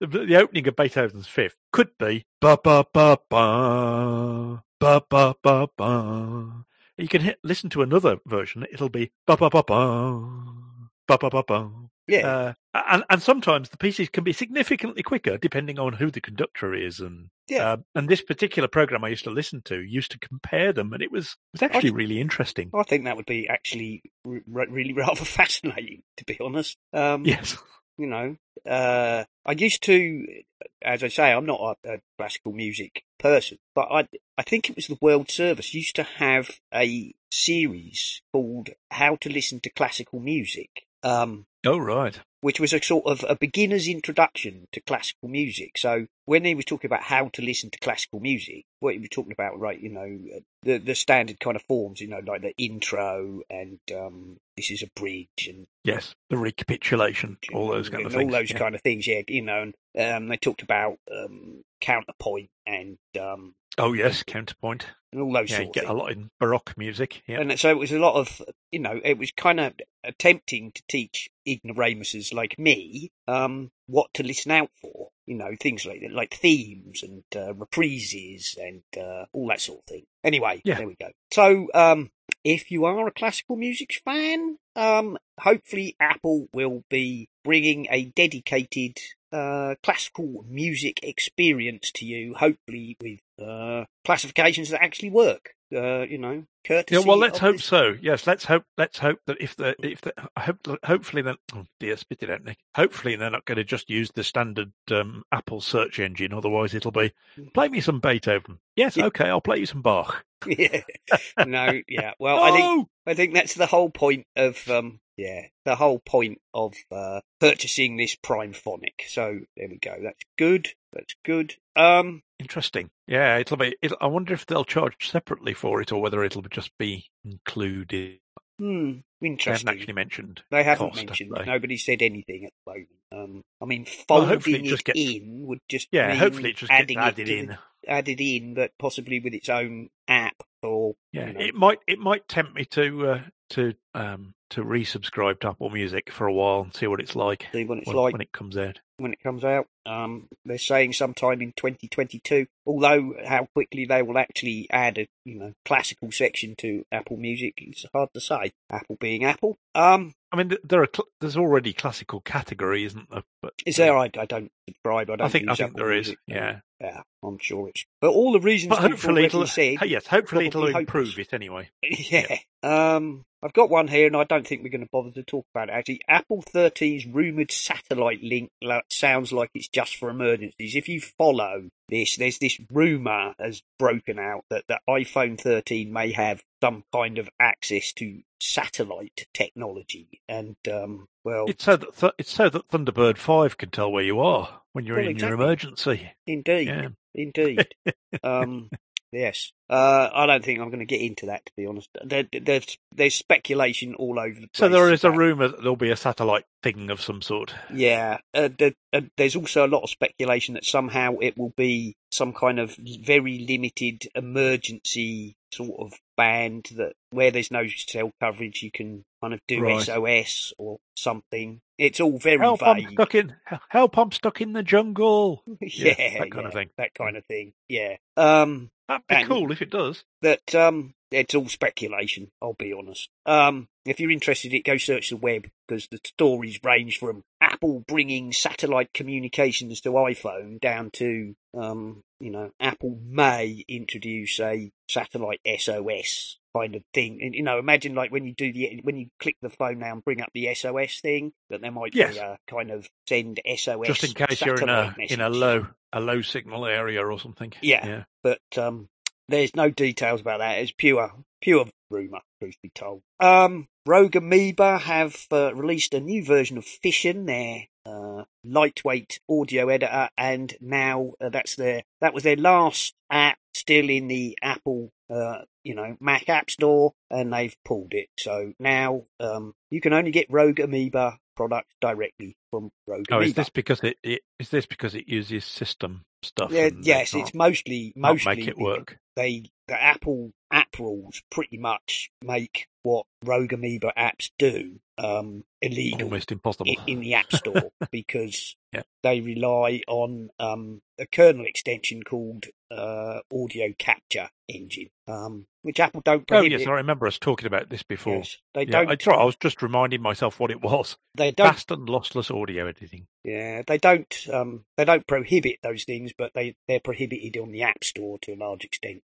the, the opening of Beethoven's Fifth could be ba ba ba ba ba ba ba ba. You can hit, listen to another version. It'll be ba ba ba ba ba ba ba ba. Yeah, Uh, and and sometimes the pieces can be significantly quicker depending on who the conductor is and Yeah. uh, and this particular program I used to listen to used to compare them and it was it was actually really interesting. I think that would be actually r- r- really rather fascinating, to be honest. Um, Yes. you know, uh, I used to, as I say, I'm not a, a classical music person, but I, I think it was the World Service used to have a series called How to Listen to Classical Music, um, Oh right. which was a sort of a beginner's introduction to classical music. So when he was talking about how to listen to classical music, what he was talking about, right, you know, the, the standard kind of forms, you know, like the intro and, um, this is a bridge and Yes. The recapitulation, all those kind of all things. those yeah. kind of things. Yeah, you know, and um, they talked about um, counterpoint and um, Oh yes, counterpoint. and all those Yeah, sort you get things. a lot in Baroque music. Yeah. And so it was a lot of, you know, it was kind of attempting to teach ignoramuses like me um, what to listen out for. You know, things like like themes and uh, reprises and uh, all that sort of thing. Anyway, Yeah. there we go. So, um, if you are a classical music fan, um, hopefully Apple will be bringing a dedicated uh, classical music experience to you, hopefully with uh, classifications that actually work. Uh, you know, courtesy. Yeah, well, let's hope this- so. Yes, let's hope. Let's hope that if the if the I hope hopefully then oh dear, spit it out, Nick. Hopefully they're not going to just use the standard um, Apple search engine. Otherwise, it'll be play me some Beethoven. Yes, Yeah. okay, I'll play you some Bach. yeah. No, yeah. Well, I think I think that's the whole point of um yeah, the whole point of uh purchasing this Primephonic. So there we go. That's good. That's good. Um Interesting. Yeah, it'll be. It'll, I wonder if they'll charge separately for it or whether it'll just be included. Hmm, Interesting. They haven't actually mentioned. They haven't cost, have mentioned. they? Nobody said anything at the moment. Um, I mean, Well, folding hopefully it just gets- in would just Yeah, hopefully it just gets added in. the- added in, but possibly with its own app or Yeah, you know. it might it might tempt me to uh, to um to resubscribe to Apple Music for a while and see what it's like see what it's when, like. when it comes out. when it comes out. Um, they're saying sometime in 2022. Although how quickly they will actually add a you know classical section to Apple Music, it's hard to say. Apple being Apple. Um, I mean, there are cl- there's already classical category, isn't there? But is there? I, I don't subscribe. I don't. I think I think Apple there is. Music, Yeah, yeah, I'm sure it's. But all the reasons but hopefully it'll. said. Yes, hopefully it'll probably improve it anyway. Yeah. Um, I've got one here, and I don't think we're going to bother to talk about it. Actually, Apple 13's rumored satellite link sounds like it's just for emergencies. If you follow this, there's this rumor has broken out that the iPhone 13 may have some kind of access to satellite technology, and um, well, It's so that th- it's so that Thunderbird Five can tell where you are when you're Well, in exactly. your emergency. indeed, Yeah. indeed. um, yes. Uh, I don't think I'm going to get into that, to be honest. There, there's there's speculation all over the place. So there is a rumor that there'll be a satellite thing of some sort. Yeah, uh, the, uh, there's also a lot of speculation that somehow it will be some kind of very limited emergency sort of band that where there's no cell coverage, you can kind of do Right. SOS or something. It's all very Help! I'm stuck in. Help! I'm stuck in the jungle. yeah, that kind of thing. That kind of thing. Yeah. Um, That'd be cool if it does. that um it's all speculation i'll be honest um if you're interested it go search the web because the stories range from apple bringing satellite communications to iphone down to um you know apple may introduce a satellite sos kind of thing and you know imagine like when you do the when you click the phone now and bring up the sos thing that there might Yes. be a kind of send sos Just in case you're in a satellite in a low a low signal area or something. Yeah. Yeah. but um, there's no details about that. It's pure, pure rumor, truth be told. Um, Rogue Amoeba have uh, released a new version of Fission, their uh, lightweight audio editor, and now uh, that's their that was their last app still in the Apple. Uh, you know, Mac App Store, and they've pulled it. So now um, you can only get Rogue Amoeba products directly from Rogue Oh, Amoeba. is this because it, it is this because it uses system stuff? yeah, yes, it's mostly mostly make it work. they the Apple app rules pretty much make what Rogue Amoeba apps do um, illegal Almost impossible. in, in the App Store because Yeah. they rely on um, a kernel extension called uh, Audio Capture Engine, um, which Apple don't oh prohibit. yes, I remember us talking about this before. Yes, they Yeah, don't. right. I was just reminding myself what it was. They don't. Fast and lossless audio editing. Yeah, they don't. Um, they don't prohibit those things, but they they're prohibited on the App Store to a large extent.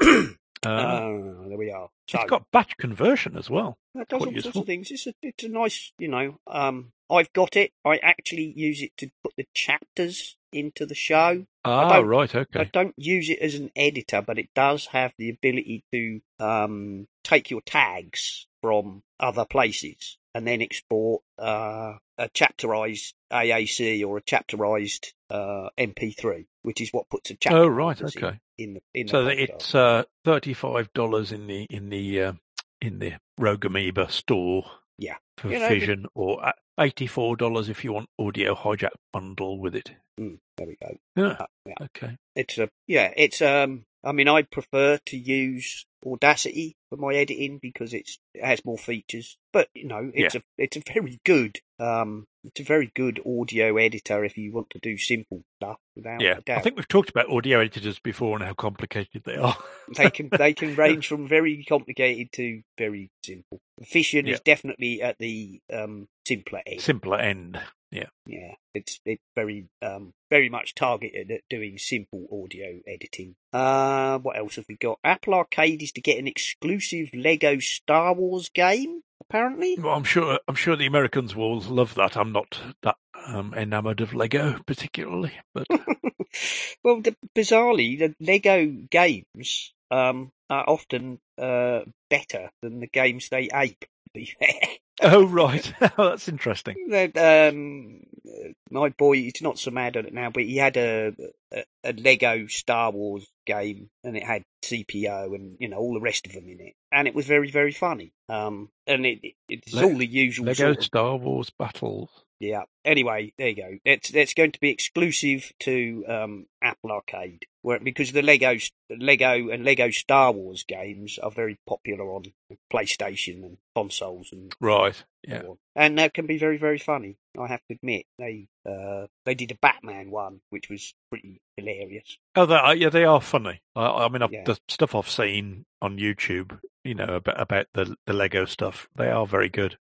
Uh, Uh, there we are. So, it's got batch conversion as well. That does Quite all sorts useful. of things. It's a, it's a nice, you know. Um, I've got it. I actually use it to put the chapters into the show. Ah, right, okay. I don't use it as an editor, but it does have the ability to um, take your tags from other places and then export uh, a chapterized AAC or a chapterized uh, MP3, which is what puts a chapter. Oh, right. Okay. In the in So the that it's uh, thirty-five dollars in the in the uh, in the Rogue Amoeba store. Yeah. For You know, Fission, or uh, eighty-four dollars if you want audio hijack bundle with it. Mm, there we go. Yeah. Uh, yeah. Okay. It's a yeah. It's um I mean, I prefer to use Audacity for my editing because it's it has more features. But you know, it's a it's a very good um it's a very good audio editor if you want to do simple stuff without yeah. a doubt. I think we've talked about audio editors before and how complicated they are. they can they can range from very complicated to very simple. Fission Yeah. is definitely at the um simpler end. Simpler end. Yeah. Yeah, it's it's very um very much targeted at doing simple audio editing. Uh, what else have we got? Apple Arcade is to get an exclusive Lego Star Wars game. Apparently, Well, I'm sure I'm sure the Americans will love that. I'm not that um, enamoured of Lego particularly, but well, the, bizarrely, the Lego games um are often uh better than the games they ape. To be fair. oh right, oh, that's interesting. That, um, my boy, he's not so mad at it now, but he had a, a a Lego Star Wars game, and it had CPO and you know all the rest of them in it, and it was very very funny. Um, and it, it it's Le- all the usual Lego sort of Star Wars battles. Yeah. Anyway, there you go. That's that's going to be exclusive to um, Apple Arcade, where because the Lego Lego and Lego Star Wars games are very popular on PlayStation and consoles and Right. Yeah. on. and that can be very very funny. I have to admit they uh, they did a Batman one, which was pretty hilarious. Oh, they are, yeah, they are funny. I, I mean, I've, Yeah. the stuff I've seen on YouTube, you know, about about the the Lego stuff, they are very good.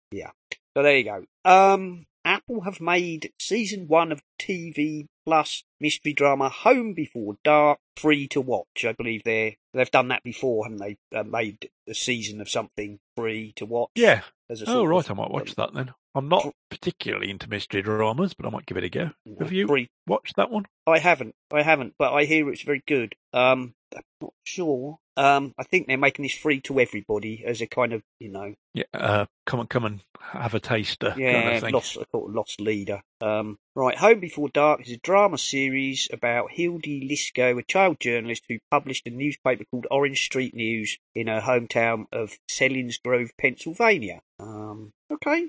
So there you go. Um, Apple have made season one of TV Plus mystery drama Home Before Dark free to watch. I believe they they've done that before, haven't they? Uh, made a season of something free to watch. Yeah. Oh, right. of, I might watch um, that then. I'm not particularly into mystery dramas, but I might give it a go. Have you Free. watched that one? I haven't. I haven't, but I hear it's very good. Um, I'm not sure. Um, I think they're making this free to everybody as a kind of, you know, Yeah. Uh, come and come and have a taster Yeah, kind of lost, I thought lost leader. Um, right, Home Before Dark is a drama series about Hilde Lisko, a child journalist who published a newspaper called Orange Street News in her hometown of Selinsgrove, Pennsylvania. Um, okay,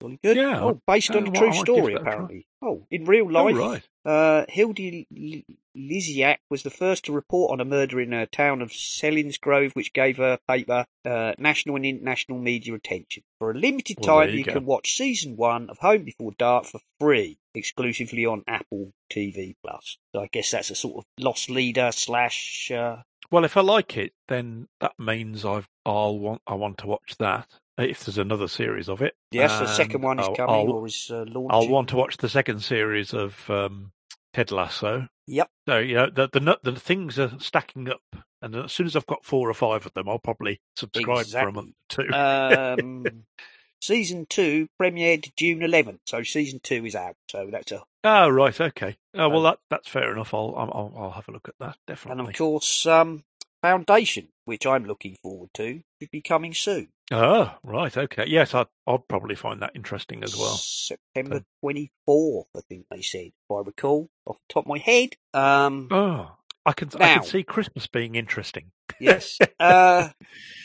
really good. Yeah, oh, based on a true story, apparently. Oh, in real Oh, life, right. uh, Hildy L- Lysiak was the first to report on a murder in her town of Selinsgrove, which gave her paper uh, national and international media attention. For a limited Well, time, you you can watch season one of Home Before Dark for free, exclusively on Apple TV Plus. So I guess that's a sort of lost leader slash. Uh, Well, if I like it, then that means I've I'll want I want to watch that. If there's another series of it, yes, the second one is I'll- coming I'll- or is uh, launching. I'll want to watch the second series of um, Ted Lasso. Yep. So you know the the the things are stacking up, and as soon as I've got four or five of them, I'll probably subscribe for a month too. Um, season two premiered June 11th, so season two is out. So that's a oh right, okay. Oh well, that that's fair enough. I'll I'll I'll- I'll have a look at that definitely. And of course, um, Foundation, which I'm looking forward to, should be coming soon. Oh right, okay. Yes, I I'll probably find that interesting as well. September 24th, I think they said, if I recall, off the top of my head. Um, Oh, I can I can see Christmas being interesting. yes. Uh,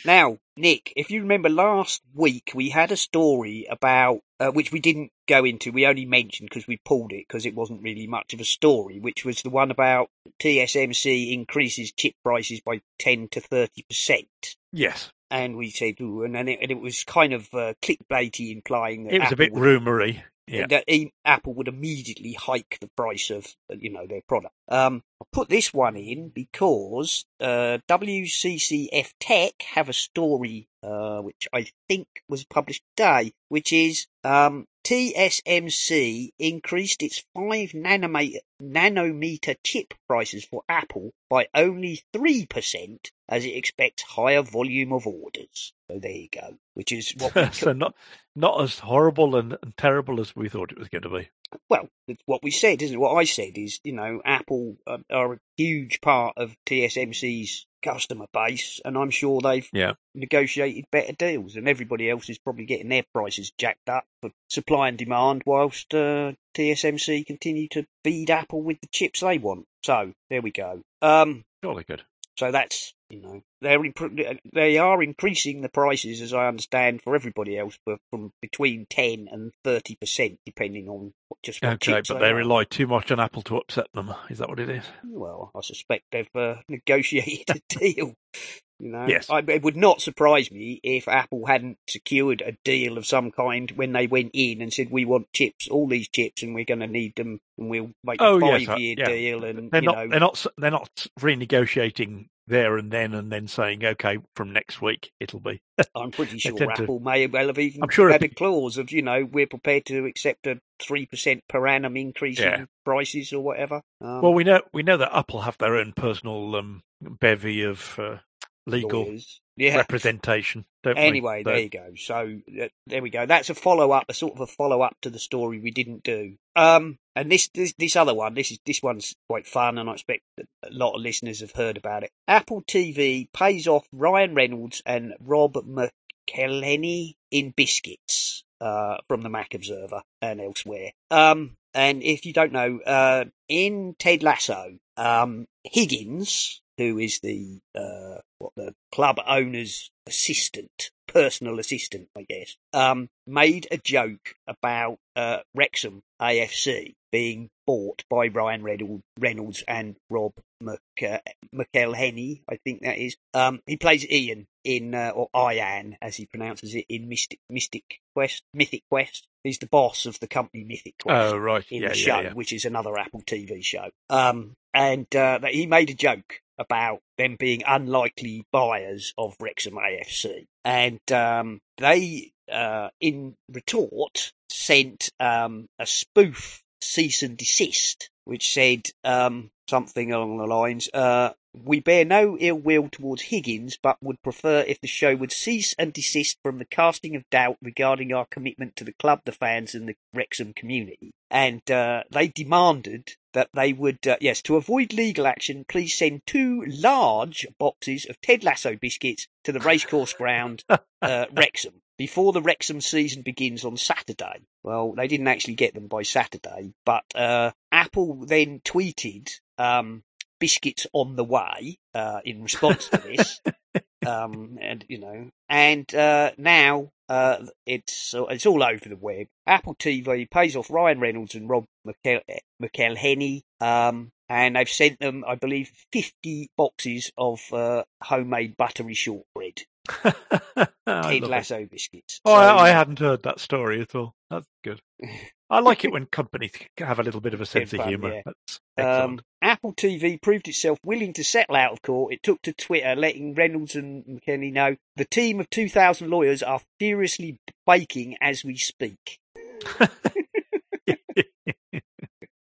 now, Nick, if you remember last week, we had a story about, uh, which we didn't go into, we only mentioned because we pulled it because it wasn't really much of a story, which was the one about TSMC increases chip prices by 10 to 30%. Yes, and we said, ooh, and then it, and it was kind of uh, clickbaity, implying that it was a bit rumory. Yeah. that Apple would immediately hike the price of uh, you know their product. Um, I put this one in because uh, WCCF Tech have a story uh, which I think was published today, which is um, TSMC increased its five nanometer nanometer chip prices for Apple by only three percent as it expects higher volume of orders. So there you go, which is what we so not not as horrible and, and terrible as we thought it was going to be. well, what we said, isn't it? What I said is, you know, Apple uh, are a huge part of TSMC's customer base, and I'm sure they've Yeah. negotiated better deals, and everybody else is probably getting their prices jacked up for supply and demand, whilst uh, TSMC continue to feed Apple with the chips they want. So there we go. Um, Jolly good. so that's you know, they're imp- they are increasing the prices, as I understand, for everybody else, but from between ten and thirty percent, depending on what, just what Okay, but they they rely too much on Apple to upset them. Is that what it is? Well, I suspect they've uh, negotiated a deal. You know, Yes. I, it would not surprise me if Apple hadn't secured a deal of some kind when they went in and said, "We want chips, all these chips, and we're going to need them, and we'll make Oh, a yes, uh, five-year yeah. deal." And They're you not. know, They're not. They're not renegotiating there and then, and then saying, "Okay, from next week it'll be." I'm pretty sure tend to- Apple may well have even I'm sure had a clause of, you know, we're prepared to accept a three percent per annum increase Yeah. in prices or whatever. Um, Well, we know we know that Apple have their own personal um, bevy of uh, legal lawyers. Yeah. representation. Don't we? Anyway, So- there you go. So uh, there we go. That's a follow up, a sort of a follow up to the story we didn't do. Um, and this, this this other one, this is this one's quite fun, and I expect a lot of listeners have heard about it. Apple TV pays off Ryan Reynolds and Rob McElhenney in biscuits uh, from the Mac Observer and elsewhere. Um, and if you don't know, uh, in Ted Lasso, um, Higgins, who is the uh, what the club owner's assistant, personal assistant, I guess, um, made a joke about uh, Wrexham AFC being bought by Ryan Reynolds, and Rob Mc, uh, McElhenney, I think that is. Um, he plays Ian in, uh, or Ian as he pronounces it, in Mystic, Mystic Quest, Mythic Quest. He's the boss of the company Mythic Quest Oh right, in yeah, the yeah, show, yeah. which is another Apple TV show. Um, and uh, he made a joke about them being unlikely buyers of Wrexham AFC, and um, they, uh, in retort, sent um, a spoof cease and desist, which said um, something along the lines. Uh, we bear no ill will towards Higgins, but would prefer if the show would cease and desist from the casting of doubt regarding our commitment to the club, the fans, and the Wrexham community. And uh, they demanded that they would, uh, yes, to avoid legal action, please send two large boxes of Ted Lasso biscuits to the racecourse ground, uh, Wrexham, before the Wrexham season begins on Saturday. Well, they didn't actually get them by Saturday, but uh, Apple then tweeted um, biscuits on the way uh, in response to this. um, and you know, and uh, now uh, it's it's all over the web. Apple TV pays off Ryan Reynolds and Rob McEl- McElhenney, um, and they've sent them, I believe, fifty boxes of uh, homemade buttery shortbread, Ted love it. Lasso biscuits. Oh, So- I, I hadn't heard that story at all. That's good. I like it when companies have a little bit of a sense Bit of humour. yeah. Um. Apple TV proved itself willing to settle out of court. It took to Twitter, letting Reynolds and McKinney know the team of 2,000 lawyers are furiously baking as we speak.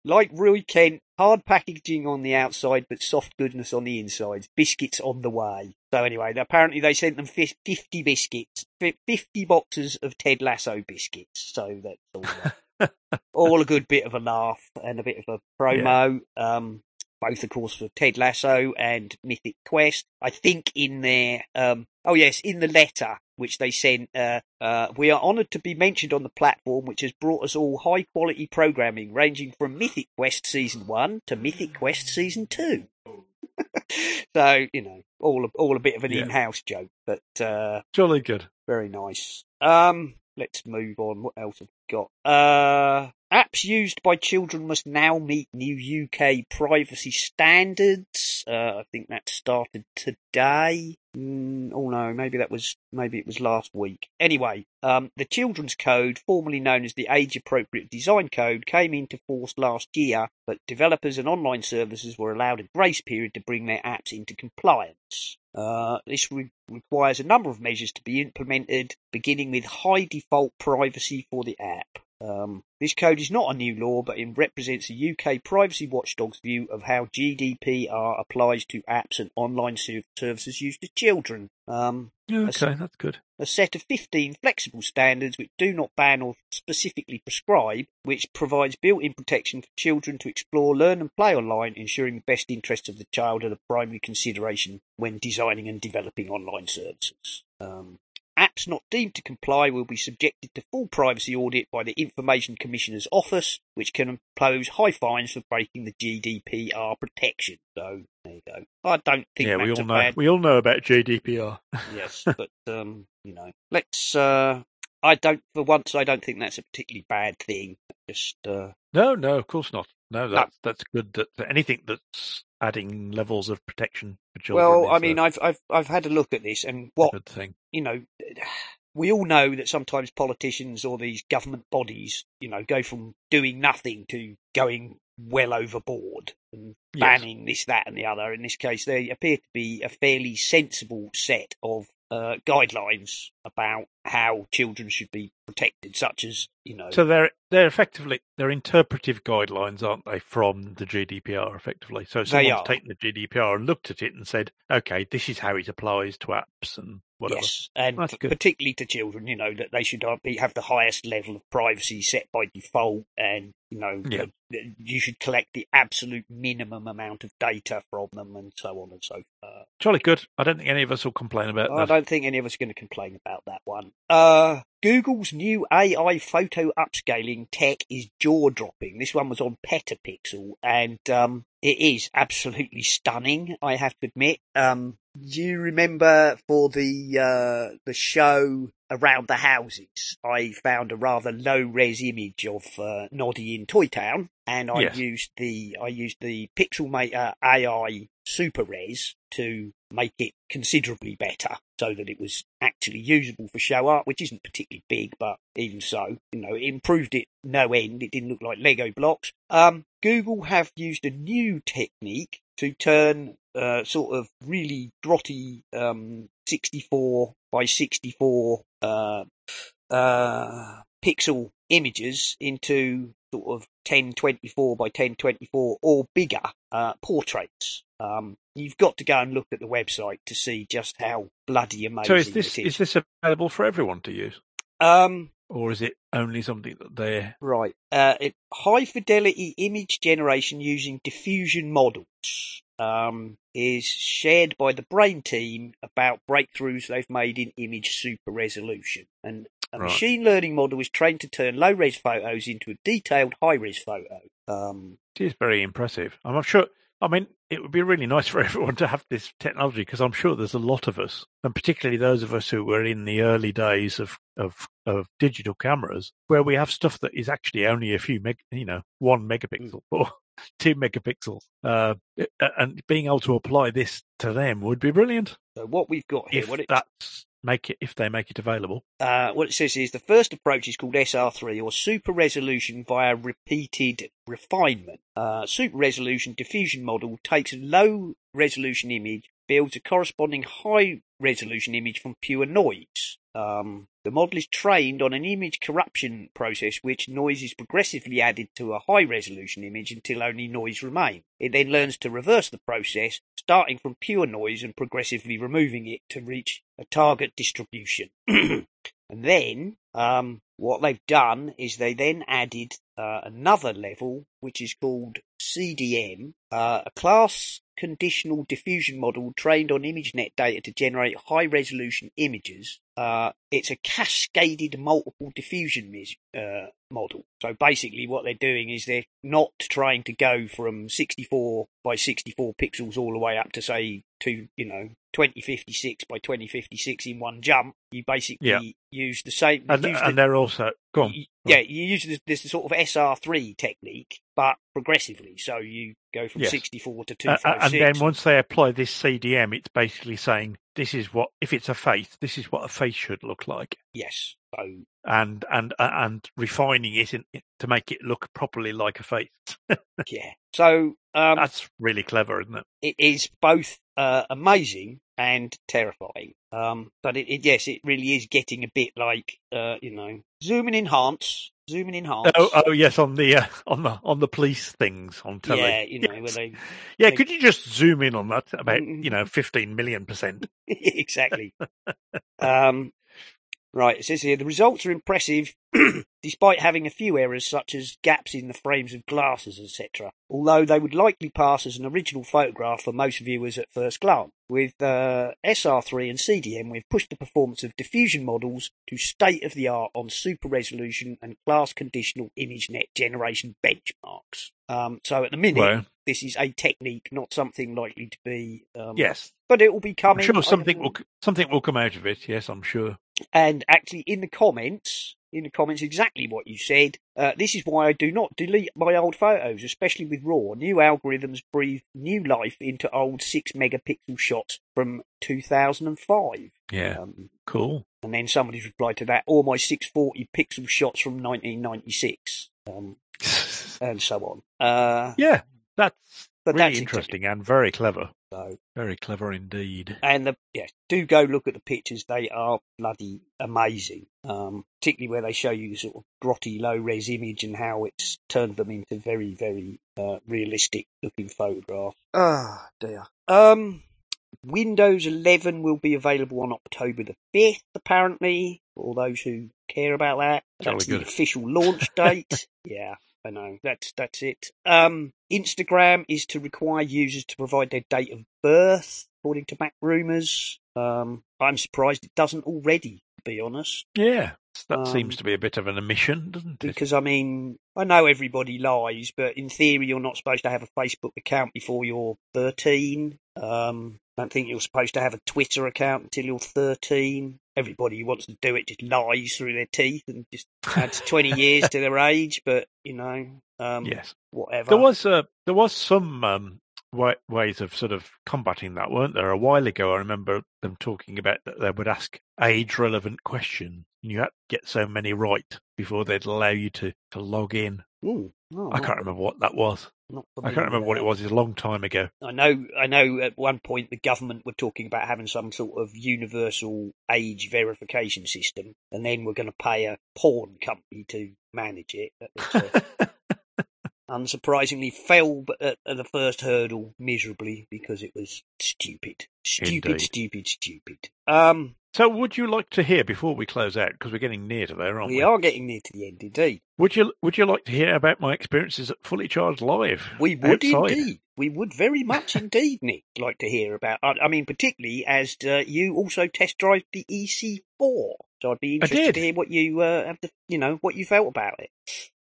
Like Roy Kent, hard packaging on the outside, but soft goodness on the inside. Biscuits on the way. So anyway, apparently they sent them 50 biscuits, 50 boxes of Ted Lasso biscuits. So that's all, uh, all a good bit of a laugh and a bit of a promo. Um, both, of course, for Ted Lasso and Mythic Quest. I think in there, um, oh yes, in the letter which they sent, uh, uh, we are honoured to be mentioned on the platform which has brought us all high quality programming ranging from Mythic Quest Season 1 to Mythic Quest Season 2. so, you know, all a, all a bit of an Yeah. in-house joke, but uh, Jolly good. very nice. Um, let's move on. What else have we got? Uh, apps used by children must now meet new UK privacy standards. Uh, I think that started today. Mm, oh no, maybe that was maybe it was last week. Anyway, um, the Children's Code, formerly known as the Age Appropriate Design Code, came into force last year, but developers and online services were allowed a grace period to bring their apps into compliance. Uh, this re- requires a number of measures to be implemented, beginning with high default privacy for the app. Um, this code is not a new law, but it represents a UK privacy watchdog's view of how GDPR applies to apps and online services used to children. Um, Okay, that's good. a set of 15 flexible standards which do not ban or specifically prescribe, which provides built-in protection for children to explore, learn and play online, ensuring the best interests of the child are the primary consideration when designing and developing online services. Um, apps not deemed to comply will be subjected to full privacy audit by the Information Commissioner's Office, which can impose high fines for breaking the GDPR protection. So there you go. I don't think yeah, that's we a all know. bad We all know about GDPR. yes, but um, you know, let's. Uh, I don't. For once, I don't think that's a particularly bad thing. Just uh, No, no, of course not. No, that's that's good. That anything that's adding levels of protection for children. well, I mean, I've I've I've had a look at this, and what good thing. you know, we all know that sometimes politicians or these government bodies, you know, go from doing nothing to going well overboard and Yes. banning this, that, and the other. In this case, they appear to be a fairly sensible set of uh, guidelines about how children should be protected, such as you know. So they're they're effectively they're interpretive guidelines, aren't they, from the GDPR? Effectively, so someone's taken the GDPR and looked at it and said, "Okay, this is how it applies to apps and whatever." Yes, and That's p- good. particularly to children, you know that they should uh, be have the highest level of privacy set by default, and you know Yeah. you should collect the absolute minimum amount of data from them, and so on and so forth. Jolly good. I don't think any of us will complain about I that. I don't think any of us are going to complain about that one. Uh, Google's new AI photo upscaling tech is jaw dropping. This one was on Petapixel, and um, it is absolutely stunning. I have to admit. Um, do you remember for the uh, the show around the houses? I found a rather low res image of uh, Noddy in Toy Town, and I Yes. used the I used the Pixelmator AI Super Res to make it considerably better so that it was actually usable for show art, which isn't particularly big, but even so, you know, it improved it no end. It didn't look like Lego blocks. Um, Google have used a new technique to turn uh, sort of really grotty um, 64 by 64 uh, uh, pixel images into sort of 1024 by 1024 or bigger uh, portraits. Um, you've got to go and look at the website to see just how bloody amazing so is this it is this available for everyone to use, Um, or is it only something that they're right. Uh, it, high fidelity image generation using diffusion models um, is shared by the Brain team about breakthroughs they've made in image super resolution. And a Right. machine learning model is trained to turn low res photos into a detailed high res photo. Um, It is very impressive. I'm sure. I mean, it would be really nice for everyone to have this technology because I'm sure there's a lot of us, and particularly those of us who were in the early days of of, of digital cameras, where we have stuff that is actually only a few meg, you know, one megapixel or two megapixels, uh, and being able to apply this to them would be brilliant. so what we've got here, If what it, that's make it, if they make it available. uh, what it says is the first approach is called SR3 or super resolution via repeated refinement. Uh, super resolution diffusion model takes a low resolution image, builds a corresponding high resolution image from pure noise. Um, the model is trained on an image corruption process, which noise is progressively added to a high resolution image until only noise remains. It then learns to reverse the process, starting from pure noise and progressively removing it to reach a target distribution. and then, um, what they've done is they then added uh, another level, which is called CDM, uh, a class conditional diffusion model trained on ImageNet data to generate high resolution images. Uh, it's a cascaded multiple diffusion mis- uh, model. So basically, what they're doing is they're not trying to go from 64 by 64 pixels all the way up to say to you know 2056 by 2056 in one jump. You basically Yeah. use the same. And, the- and they're also go on. Yeah, you use this, this sort of SR3 technique, but progressively. So you go from Yes. 64 to Uh, uh, and then once they apply this CDM, it's basically saying this is what if it's a face, this is what a face should look like, yes. So and and uh, and refining it in, to make it look properly like a face. yeah. So um, That's really clever, isn't it? it is both uh, amazing and terrifying. Um, but it, it, yes, it really is getting a bit like uh, you know, zoom and enhance, zoom and enhance. Oh, oh yes, on the uh, on the on the police things on telly. yeah, you know, where Yes. they Yeah, they- could you just zoom in on that about you know fifteen million percent? exactly. um, Right, it says here the results are impressive despite having a few errors such as gaps in the frames of glasses, etc. Although they would likely pass as an original photograph for most viewers at first glance. With uh, SR3 and CDM, we've pushed the performance of diffusion models to state of the art on super resolution and class conditional ImageNet generation benchmarks. Um, so at the minute, Well, this is a technique, not something likely to be. Um, yes. but it will be coming. I'm sure something will something will come out of it. Yes, I'm sure. And actually, in the comments, in the comments, exactly what you said. Uh, this is why I do not delete my old photos, especially with RAW. New algorithms breathe new life into old six megapixel shots from 2005. Yeah. Um, Cool. and then somebody's replied to that, or my 640 pixel shots from 1996, um, and so on. Uh, yeah, that's but really that's interesting and very clever. So, Very clever indeed. and the, yes, do go look at the pictures. They are bloody amazing. Um, particularly where they show you the sort of grotty low res image and how it's turned them into very, very uh, realistic looking photographs. Ah, dear. Um, Windows 11 will be available on October the 5th, apparently, for all those who care about that. That's the official launch date. yeah, I know. That's that's it. Um, Instagram is to require users to provide their date of birth, according to MacRumors. Um, I'm surprised it doesn't already, to be honest. Yeah, that Um, seems to be a bit of an omission, doesn't it? Because I mean, I know everybody lies, but in theory, you're not supposed to have a Facebook account before you're 13. Um, I don't think you're supposed to have a Twitter account until you're 13. Everybody who wants to do it just lies through their teeth and just adds 20 years to their age. But you know, um, yes, whatever. there was uh, there was some um, wa- ways of sort of combating that, weren't there? A while ago, I remember them talking about that they would ask age relevant questions, and you had to get so many right before they'd allow you to to log in. Ooh, oh, I can't remember what that was. not I can't remember what it was. It's a long time ago. I know, I know. At one point, the government were talking about having some sort of universal age verification system, and then we're going to pay a porn company to manage it. That was, uh, unsurprisingly, fell at, at the first hurdle miserably because it was stupid, stupid, Indeed. stupid, stupid. Um, So, would you like to hear before we close out because we're getting near to there, aren't we? we are getting near to the end, indeed. Would you Would you like to hear about my experiences at Fully Charged Live? We would outside? indeed. We would very much indeed, Nick, like to hear about. I, I mean, particularly as uh, you also test drive the EC4. So I'd be interested to hear what you uh, have to, you know, what you felt about it.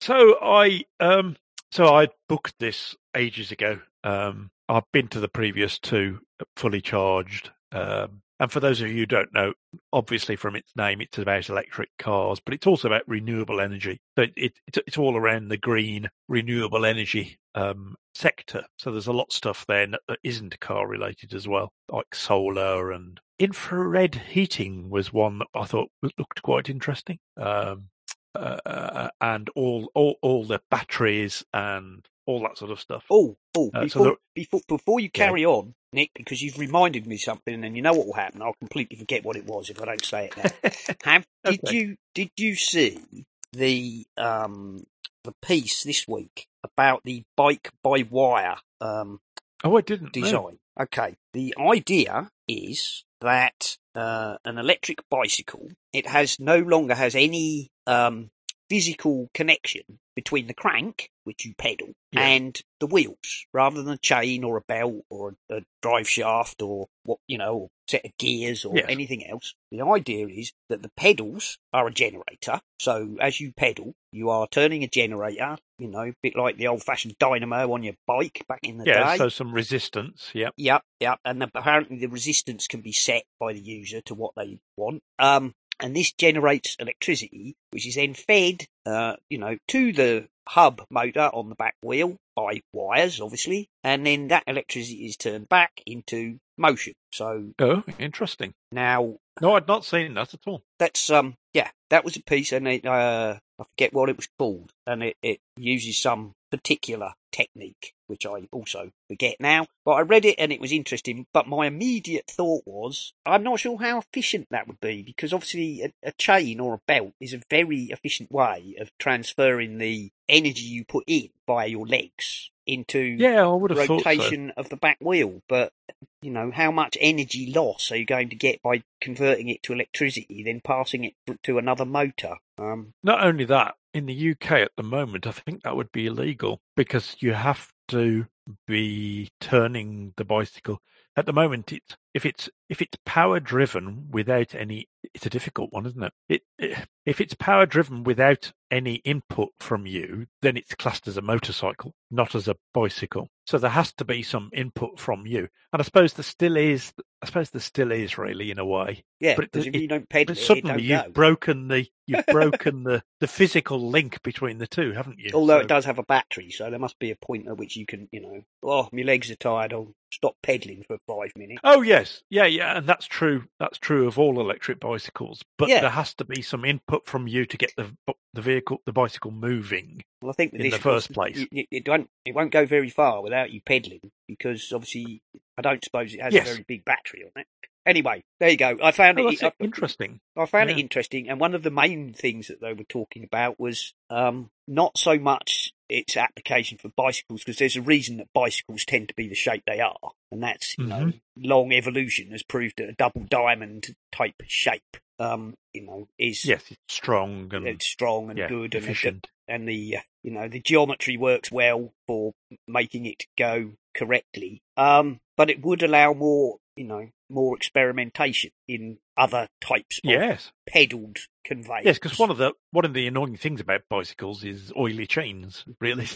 So I um so I booked this ages ago. Um I've been to the previous two fully charged. Um and for those of you who don't know, obviously from its name it's about electric cars, but it's also about renewable energy. So it, it it's, all around the green renewable energy um sector. So there's a lot of stuff there that isn't car related as well, like solar and infrared heating was one that I thought looked quite interesting. Um uh, and all, all all the batteries and all that sort of stuff. Oh, oh, Uh, before, before before you Yeah. carry on, Nick, because you've reminded me something, and you know what will happen. I'll completely forget what it was if I don't say it now. Have did you did you see the um the piece this week about the bike by wire um oh, I didn't design. Okay, the idea is that uh, an electric bicycle it has no longer has any um, physical connection between the crank, which you pedal, Yes. and the wheels, rather than a chain or a belt or a, a drive shaft or what you know, or set of gears or Yes. anything else. The idea is that the pedals are a generator. So as you pedal, you are turning a generator. You know, a bit like the old-fashioned dynamo on your bike back in the Yeah, day. so some resistance. Yep. Yep, yep. And apparently the resistance can be set by the user to what they want. Um, and this generates electricity, which is then fed, uh, you know, to the hub motor on the back wheel by wires, obviously. And then that electricity is turned back into motion. So Oh, interesting. now No, I'd not seen that at all. that's um yeah that was a piece and it uh i forget what it was called and it, it uses some particular technique which i also forget now but i read it and it was interesting but my immediate thought was i'm not sure how efficient that would be because obviously a, a chain or a belt is a very efficient way of transferring the energy you put in via your legs into Yeah, I would have thought so. rotation of the back wheel. But you know, how much energy loss are you going to get by converting it to electricity, then passing it to another motor? Um, Not only that, in the UK at the moment, I think that would be illegal because you have to be turning the bicycle. At the moment, it's if it's if it's power driven without any, it's a difficult one, isn't it? It, it if it's power driven without any input from you, then it's classed as a motorcycle, not as a bicycle. So there has to be some input from you, and I suppose there still is. I suppose there still is really in a way. yeah, But it- if you don't pedal But suddenly you've go. broken the you've broken the the physical link between the two, haven't you? Although So- it does have a battery, so there must be a point at which you can, you know, oh, my legs are tired. I'll stop pedaling for five minutes. Oh yes, yeah, yeah, and that's true. That's true of all electric bicycles. But Yeah. there has to be some input from you to get the the vehicle, the bicycle moving. Well, I think in the first place. y- it won't it won't go very far without you pedaling because obviously I don't suppose it has Yes. a very big battery on it. Anyway, there you go. I found Oh, it, I, interesting. I found it interesting, and one of the main things that they were talking about was um, not so much its application for bicycles, because there's a reason that bicycles tend to be the shape they are, and that's you know Mm-hmm. long evolution has proved that a double diamond type shape, um, you know, is Yes, it's strong and it's strong and yeah, good and efficient. and the uh, you know the geometry works well for making it go correctly. Um, but it would allow more you know more experimentation in other types of Yes, pedaled conveyance. yes, because one of the one of the annoying things about bicycles is oily chains. Really,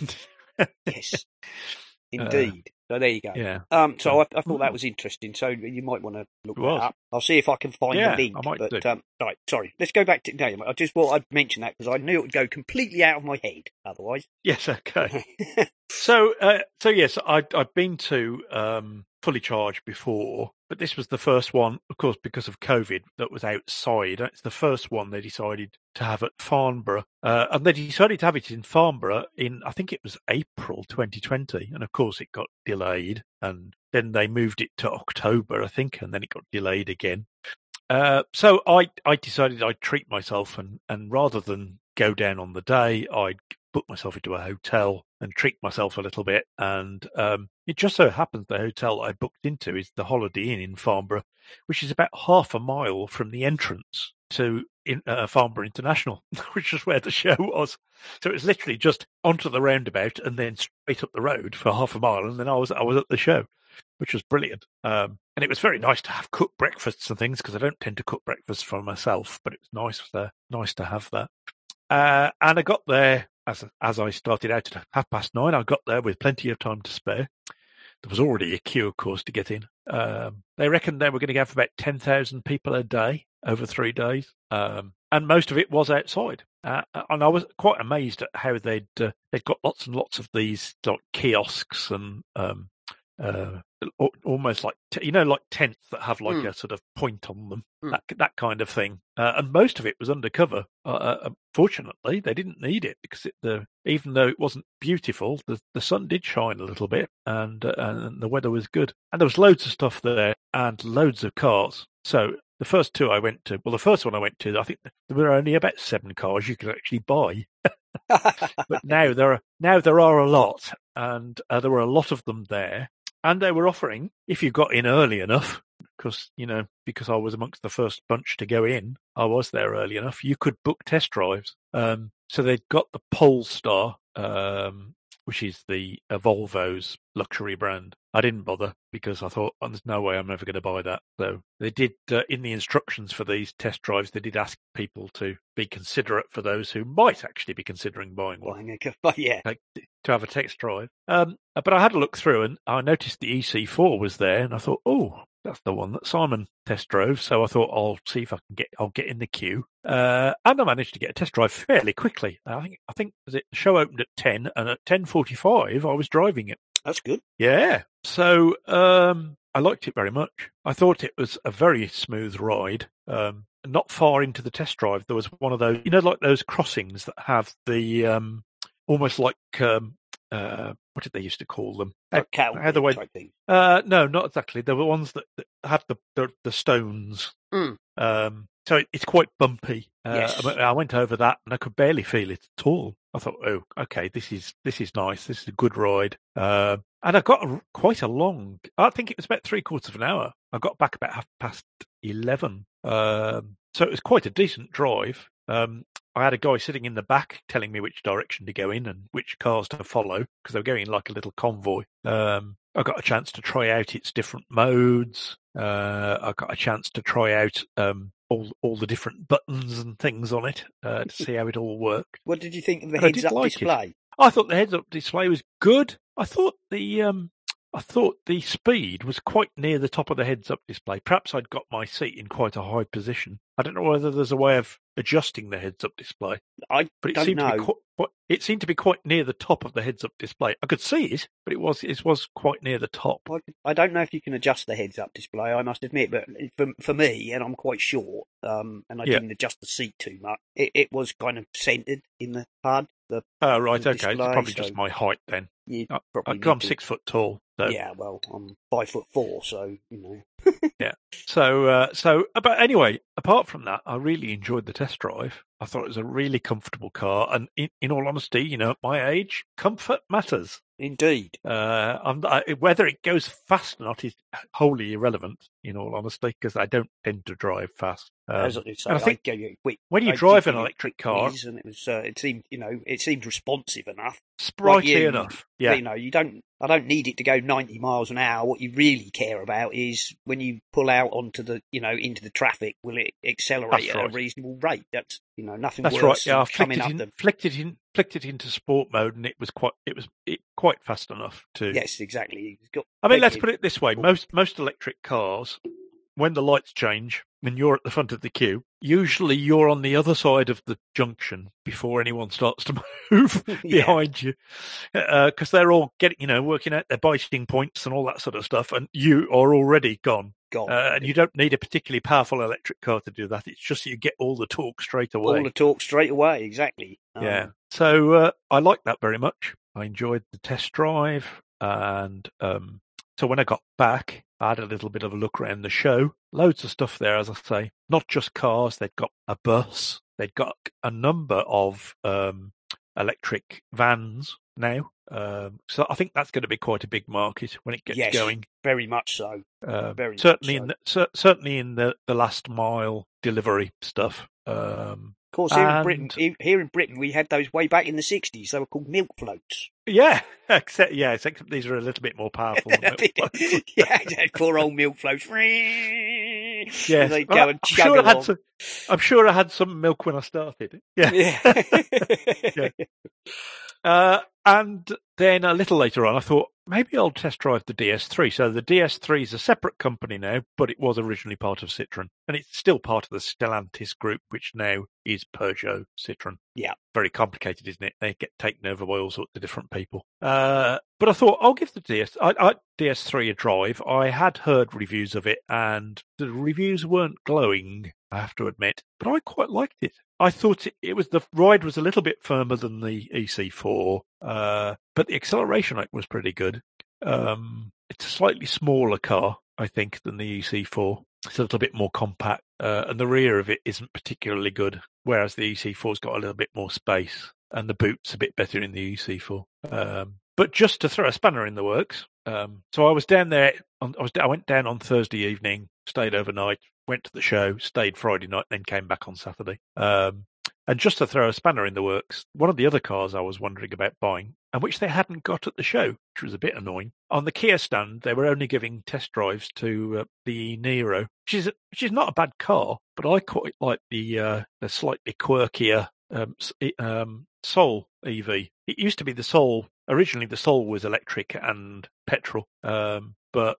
yes, indeed. so there you go. Uh, Yeah. Um, so I, I thought that was interesting. So you might want to look It that was. up. I'll see if I can find Yeah, the link. I might but do. um, right, sorry. Let's go back to. No, I just thought I'd mention that because I knew it would go completely out of my head otherwise. Yes. Okay. So, uh, so yes, I'd, I'd been to um, Fully Charged before, but this was the first one, of course, because of COVID, that was outside. It's the first one they decided to have at Farnborough, uh, and they decided to have it in Farnborough in, I think it was April 2020, and of course it got delayed, and then they moved it to October, I think, and then it got delayed again. Uh, so I, I decided I'd treat myself, and, and rather than go down on the day, I'd book myself into a hotel and treat myself a little bit. And um, it just so happens the hotel I booked into is the Holiday Inn in Farnborough, which is about half a mile from the entrance to in, uh, Farnborough International, which is where the show was. So it was literally just onto the roundabout and then straight up the road for half a mile, and then I was I was at the show, which was brilliant. Um, and it was very nice to have cooked breakfasts and things because I don't tend to cook breakfast for myself, but it was nice uh, nice to have that. Uh, and I got there as as I started out at half past nine. I got there with plenty of time to spare. There was already a queue, of course, to get in. Um, they reckoned they were going to have about ten thousand people a day over three days, um, and most of it was outside. Uh, and I was quite amazed at how they'd uh, they'd got lots and lots of these like kiosks and um, uh, almost like you know like tents that have like Hmm. a sort of point on them Hmm. that that kind of thing. Uh, and most of it was undercover uh, uh, fortunately they didn't need it because it, the even though it wasn't beautiful the, the sun did shine a little bit and uh, and the weather was good. And there was loads of stuff there and loads of cars. So the first two I went to, well, the first one I went to, I think there were only about seven cars you could actually buy. But now there are now there are a lot, and uh, there were a lot of them there, and they were offering if you got in early enough, because you know because I was amongst the first bunch to go in, I was there early enough. You could book test drives. Um, so they'd got the Polestar, um, which is the uh, Volvo's luxury brand. I didn't bother because I thought oh, there's no way I'm ever going to buy that. So they did uh, in the instructions for these test drives, they did ask people to be considerate for those who might actually be considering buying one Buying a ca- but yeah, like to have a test drive. Um, but I had a look through and I noticed the EC4 was there, and I thought, oh, that's the one that Simon test drove. So I thought I'll see if I can get I'll get in the queue. Uh, and I managed to get a test drive fairly quickly. I think I think the show opened at ten, and at ten forty five I was driving it. that's good. Yeah. So um, I liked it very much. I thought it was a very smooth ride. Um, not far into the test drive, there was one of those, you know, like those crossings that have the um, almost like um, uh, what did they used to call them? Like how the way-. Uh, no, not exactly. There were ones that, that had the the, the stones. Mm. Um, so it, it's quite bumpy. Uh, Yes. I, I went over that and I could barely feel it at all. I thought, oh, okay, this is this is nice. This is a good ride. Um, and I got a, quite a long. I think it was about three quarters of an hour. I got back about half past eleven. Um, so it was quite a decent drive. Um, I had a guy sitting in the back telling me which direction to go in and which cars to follow because they were going in like a little convoy. Um, I got a chance to try out its different modes. Uh, I got a chance to try out um, all all the different buttons and things on it uh, to see how it all worked. What did you think of the heads-up like it. display? I thought the heads-up display was good. I thought the um, I thought the speed was quite near the top of the heads-up display. Perhaps I'd got my seat in quite a high position. I don't know whether there's a way of adjusting the heads-up display, I but it don't seemed to be know. quite. It seemed to be quite near the top of the heads-up display. I could see it, but it was it was quite near the top. I, I don't know if you can adjust the heads up display, I must admit, but for, for me, and I'm quite short, um, and I Yeah. didn't adjust the seat too much, it, it was kind of centered in the HUD. The, Oh right, okay. It's probably so- just my height then. I, I'm six foot tall. So. Yeah, well, I'm five foot four, so, you know. Yeah. So, uh, so, but anyway, apart from that, I really enjoyed the test drive. I thought it was a really comfortable car, and in, in all honesty, you know, at my age, comfort matters. Indeed. Uh, I'm, I, whether it goes fast or not is wholly irrelevant. In all honesty, because I don't tend to drive fast. Um, As I say, I think gave you a quick. when you I drive an give you a electric car, and it was, uh, it seemed, you know, it seemed responsive enough. sprightly you, enough. Yeah, You know, you don't. I don't need it to go 90 miles an hour. What you really care about is when you pull out onto the, you know, into the traffic, will it accelerate That's at right. a reasonable rate? That's, you know, nothing that's worse right. Yeah, than I coming it, up in, the. flicked it in, flicked it into sport mode, and it was quite, it was it, quite fast enough to. Yes, exactly. Got I mean, let's put it this way: most most electric cars, when the lights change and you're at the front of the queue, usually you're on the other side of the junction before anyone starts to move Yeah. behind you, because they're all getting, you know, working out their biting points and all that sort of stuff, and you are already gone. gone. Uh, and you don't need a particularly powerful electric car to do that. It's just that you get all the torque straight away. All the torque straight away. Exactly. Yeah. Um, So uh, I like that very much. I enjoyed the test drive, and um, so when I got back, I had a little bit of a look around the show. Loads of stuff there, as I say. Not just cars. They'd got a bus. They'd got a number of um, electric vans now. Um, so I think that's going to be quite a big market when it gets Yes. going. very much so. Uh, Very much certainly so. in the, cer- certainly in the, the last mile delivery stuff. Um, Of course, here in Britain, here in Britain, we had those way back in the '60s. They were called milk floats. Yeah, except yeah, except these are a little bit more powerful. yeah, poor old milk floats. Yes, they well, go I'm and chug sure I had some, I'm sure I had some milk when I started. Yeah, Yeah. Uh, and then a little later on, I thought maybe I'll test drive the DS3. So the DS3 is a separate company now, but it was originally part of Citroen, and it's still part of the Stellantis group, which now is Peugeot Citroen. Yeah. very complicated, isn't it? They get taken over by all sorts of different people. Uh, but I thought I'll give the DS I, I, DS3 a drive. I had heard reviews of it, and the reviews weren't glowing. I have to admit, but I quite liked it. I thought it, was the ride was a little bit firmer than the EC4, uh, but the acceleration rate was pretty good. Um, it's a slightly smaller car, I think, than the EC4. It's a little bit more compact, uh, and the rear of it isn't particularly good, whereas the EC4's got a little bit more space, and the boot's a bit better in the EC4. Um, but just to throw a spanner in the works, um, so I was down there. On, I was I went down on Thursday evening, stayed overnight, went to the show, stayed Friday night, then came back on Saturday. Um, and just to throw a spanner in the works, one of the other cars I was wondering about buying, and which they hadn't got at the show, which was a bit annoying. On the Kia stand, they were only giving test drives to uh, the Niro, which is which is not a bad car, but I quite like the uh, the slightly quirkier um, um, Soul EV. It used to be the Soul. Originally, the Soul was electric and petrol, um, but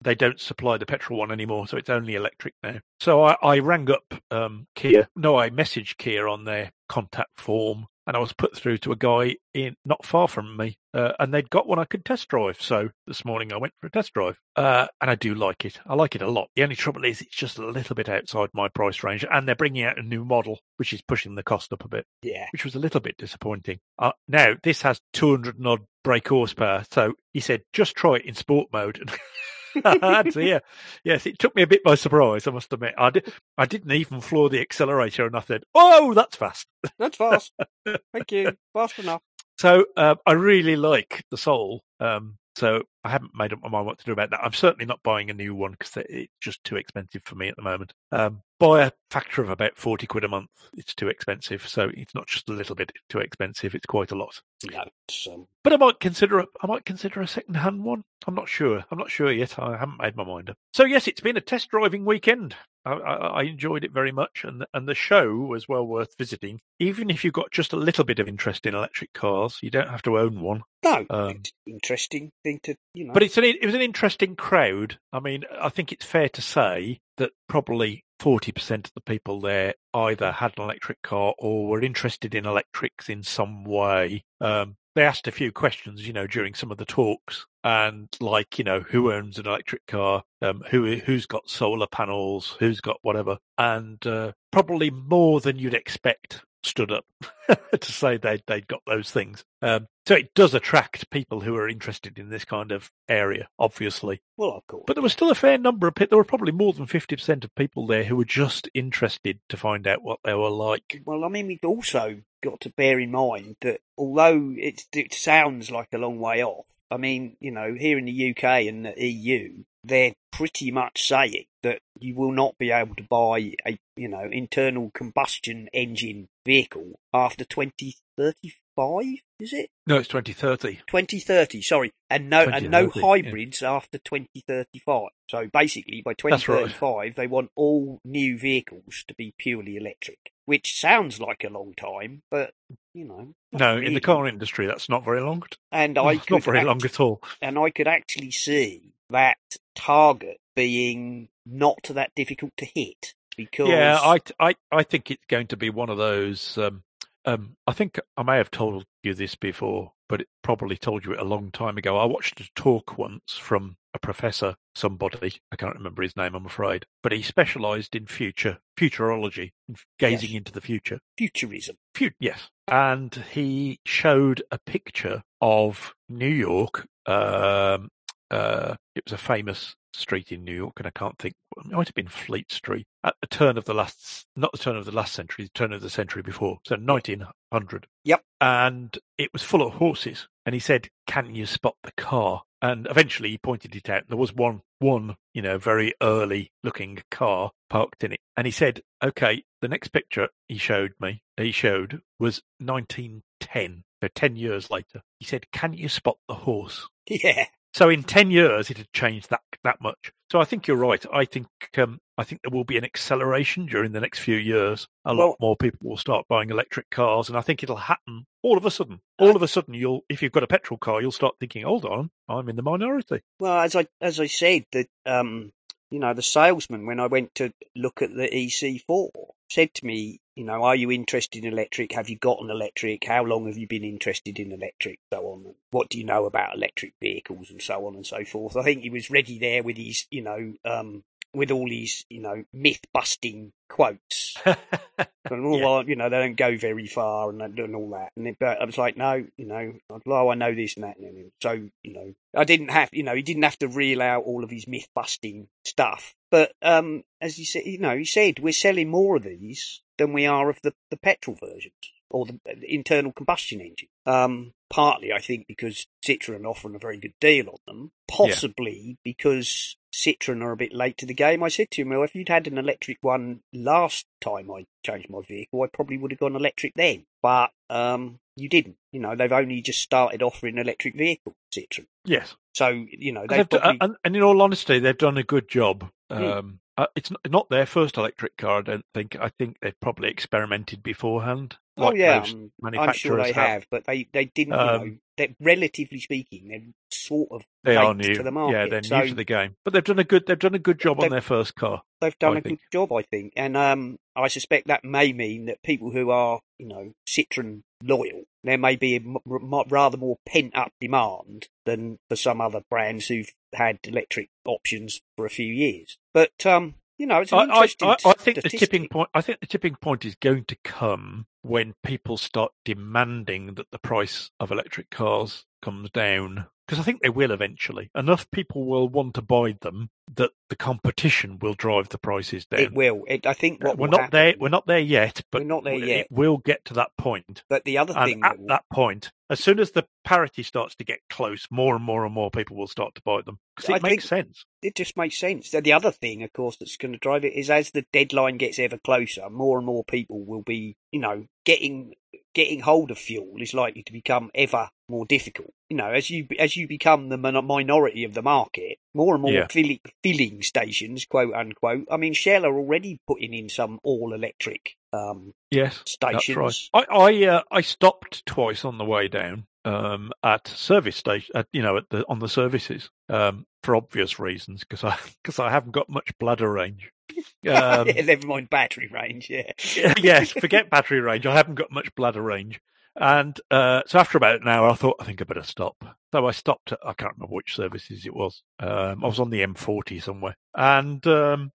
they don't supply the petrol one anymore, so it's only electric now. So I, I rang up um, Kia. No, I messaged Kia on their contact form, and I was put through to a guy in not far from me, uh, and they'd got one I could test drive. So this morning I went for a test drive, uh, and I do like it. I like it a lot. The only trouble is it's just a little bit outside my price range, and they're bringing out a new model, which is pushing the cost up a bit yeah. which was a little bit disappointing. Uh, now, this has 200 and odd brake horsepower, so he said, just try it in sport mode. yeah, yes, it took me a bit by surprise. I must admit, I did. I didn't even floor the accelerator, and I said, "Oh, that's fast." That's fast. Thank you. Fast enough. So uh, I really like the Soul. Um, so I haven't made up my mind what to do about that. I'm certainly not buying a new one because it's just too expensive for me at the moment. Um, by a factor of about 40 quid a month, it's too expensive. So it's not just a little bit too expensive, it's quite a lot. No, um, But I might consider a, I might consider a second hand one. I'm not sure. I'm not sure yet. I haven't made my mind up. So yes, it's been a test driving weekend. I, I, I enjoyed it very much, and and the show was well worth visiting. Even if you've got just a little bit of interest in electric cars, you don't have to own one. no, Um, it's interesting thing to you know. But it's an it was an interesting crowd. I mean, I think it's fair to say that probably forty percent of the people there either had an electric car or were interested in electrics in some way. Um, they asked a few questions, you know, during some of the talks, and like, you know, who owns an electric car, um, who who's got solar panels, who's got whatever, and uh, probably more than you'd expect stood up to say they they'd got those things. Um, so it does attract people who are interested in this kind of area, obviously. well, of course. But there was still a fair number of people. There were probably more than fifty percent of people there who were just interested to find out what they were like. Well, I mean, we've also got to bear in mind that although it's, it sounds like a long way off, I mean, you know, here in the UK and the EU, they're pretty much saying that you will not be able to buy a, you know, internal combustion engine vehicle after 2035, is it? No, it's twenty thirty. 2030, sorry, and no and no 2030, yeah. hybrids after 2035. So basically, by That's right. 2035, they want all new vehicles to be purely electric, which sounds like a long time, but you know, No, in the car industry, that's not very long. and I could not very act- long at all. and I could actually see that target being not that difficult to hit because Yeah, I, I, I think it's going to be one of those. Um, um, I think I may have told you this before, but it probably told you it a long time ago. I watched a talk once from a professor, somebody I can't remember his name, I'm afraid, but he specialised in future futurology, gazing Yes. into the future. futurism. Fu- yes, and he showed a picture of New York. Um, uh, it was a famous street in New York, and I can't think. It might have been Fleet Street at the turn of the last, not the turn of the last century, the turn of the century before, so 1900. Yep. And it was full of horses, and he said, "Can you spot the car?" And eventually, he pointed it out. There was one, one, you know, very early looking car parked in it, and he said, "Okay." The next picture he showed me, he showed, was 1910. So 10 years later, he said, "Can you spot the horse?" Yeah, So in ten years, it had changed that that much. So I think you're right. I think um, I think there will be an acceleration during the next few years. A Well- lot more people will start buying electric cars, and I think it'll happen all of a sudden. All of a sudden, you'll if you've got a petrol car, you'll start thinking, "Hold on, I'm in the minority." Well, as I as I said, that um, you know, the salesman when I went to look at the EC4 said to me, you know, are you interested in electric? Have you got an electric? How long have you been interested in electric? So on. What do you know about electric vehicles and so on and so forth? I think he was ready there with his, you know, um, with all these, you know, myth busting quotes. And all, Yeah. well, you know, they don't go very far and, and all that. And it, but I was like, no, you know, oh, I know this and that. And so, you know, I didn't have, you know, he didn't have to reel out all of his myth busting stuff. But um, as he said, you know, he said we're selling more of these than we are of the, the petrol versions or the, the internal combustion engine. Um, partly, I think, because Citroen offering a very good deal on them. Possibly because Citroen are a bit late to the game. I said to him, well, if you'd had an electric one last time I changed my vehicle, I probably would have gone electric then. But um, you didn't. You know, they've only just started offering electric vehicles, Citroen. yes, So, you know, they've they've probably... and, and in all honesty, they've done a good job. Mm. Um, uh, it's not, their first electric car. I don't think. I think they've probably experimented beforehand. Oh yeah, most um, I'm manufacturers sure they have, but they, they didn't. you know, Um, they're relatively speaking, they're sort of They are new. to the market. yeah, they're so new to the game, but they've done a good. They've done a good job on their first car. they've done I a think. good job, I think, and um, I suspect that may mean that people who are, you know, Citroen loyal, there may be a m- m- rather more pent up demand than for some other brands who've had electric options for a few years. But um, you know, it's an I, I, interesting. I, I think the tipping point. I think the tipping point is going to come when people start demanding that the price of electric cars comes down, because I think they will eventually, enough people will want to buy them that the competition will drive the prices down. It will. It, I think what we're not happen, there. We're not there yet, but We're not there it yet. will get to that point. But the other And thing at that that point, as soon as the parity starts to get close, more and more and more people will start to buy them because it I makes sense. it just makes sense. The other thing, of course, that's going to drive it is as the deadline gets ever closer, more and more people will be, you know, getting getting hold of fuel is likely to become ever more difficult. You know, as you as you become the minority of the market, more and more Yeah. filling, filling stations, quote unquote. I mean, Shell are already putting in some all electric um, Yes, stations. That's right. I I, uh, I stopped twice on the way down um, at service station, at, you know, at the on the services um, for obvious reasons because I because I haven't got much bladder range. Um, yeah, never mind battery range. Yeah, yes, forget battery range. I haven't got much bladder range. And uh, so after about an hour, I thought, I think I better stop. So I stopped at, I can't remember which services it was. Um, I was on the M40 somewhere. And um,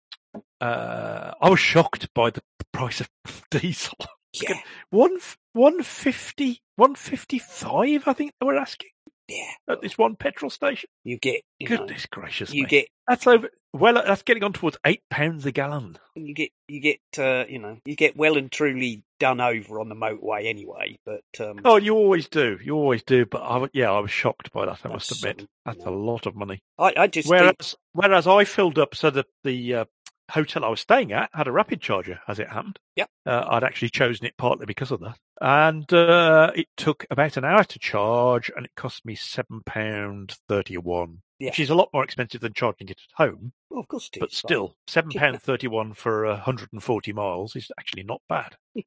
uh, I was shocked by the price of diesel. yeah, One, 150, 155, I think they were asking yeah. at this one petrol station. You get, you know, Goodness gracious you me. get That's over, well, that's getting on towards eight pounds a gallon. you get you get uh, you know you get well and truly done over on the motorway anyway. But um, Oh, you always do. You always do. But I, yeah, I was shocked by that. I must admit, that's a lot of money. I, I just think, Whereas, whereas I filled up so that the uh, hotel I was staying at had a rapid charger, as it happened. Yep. Uh, I'd actually chosen it partly because of that, and uh, it took about an hour to charge, and it cost me seven pound thirty-one, Yeah. which is a lot more expensive than charging it at home. well, of course, it But still, seven pound thirty-one for uh, hundred and forty miles is actually not bad. you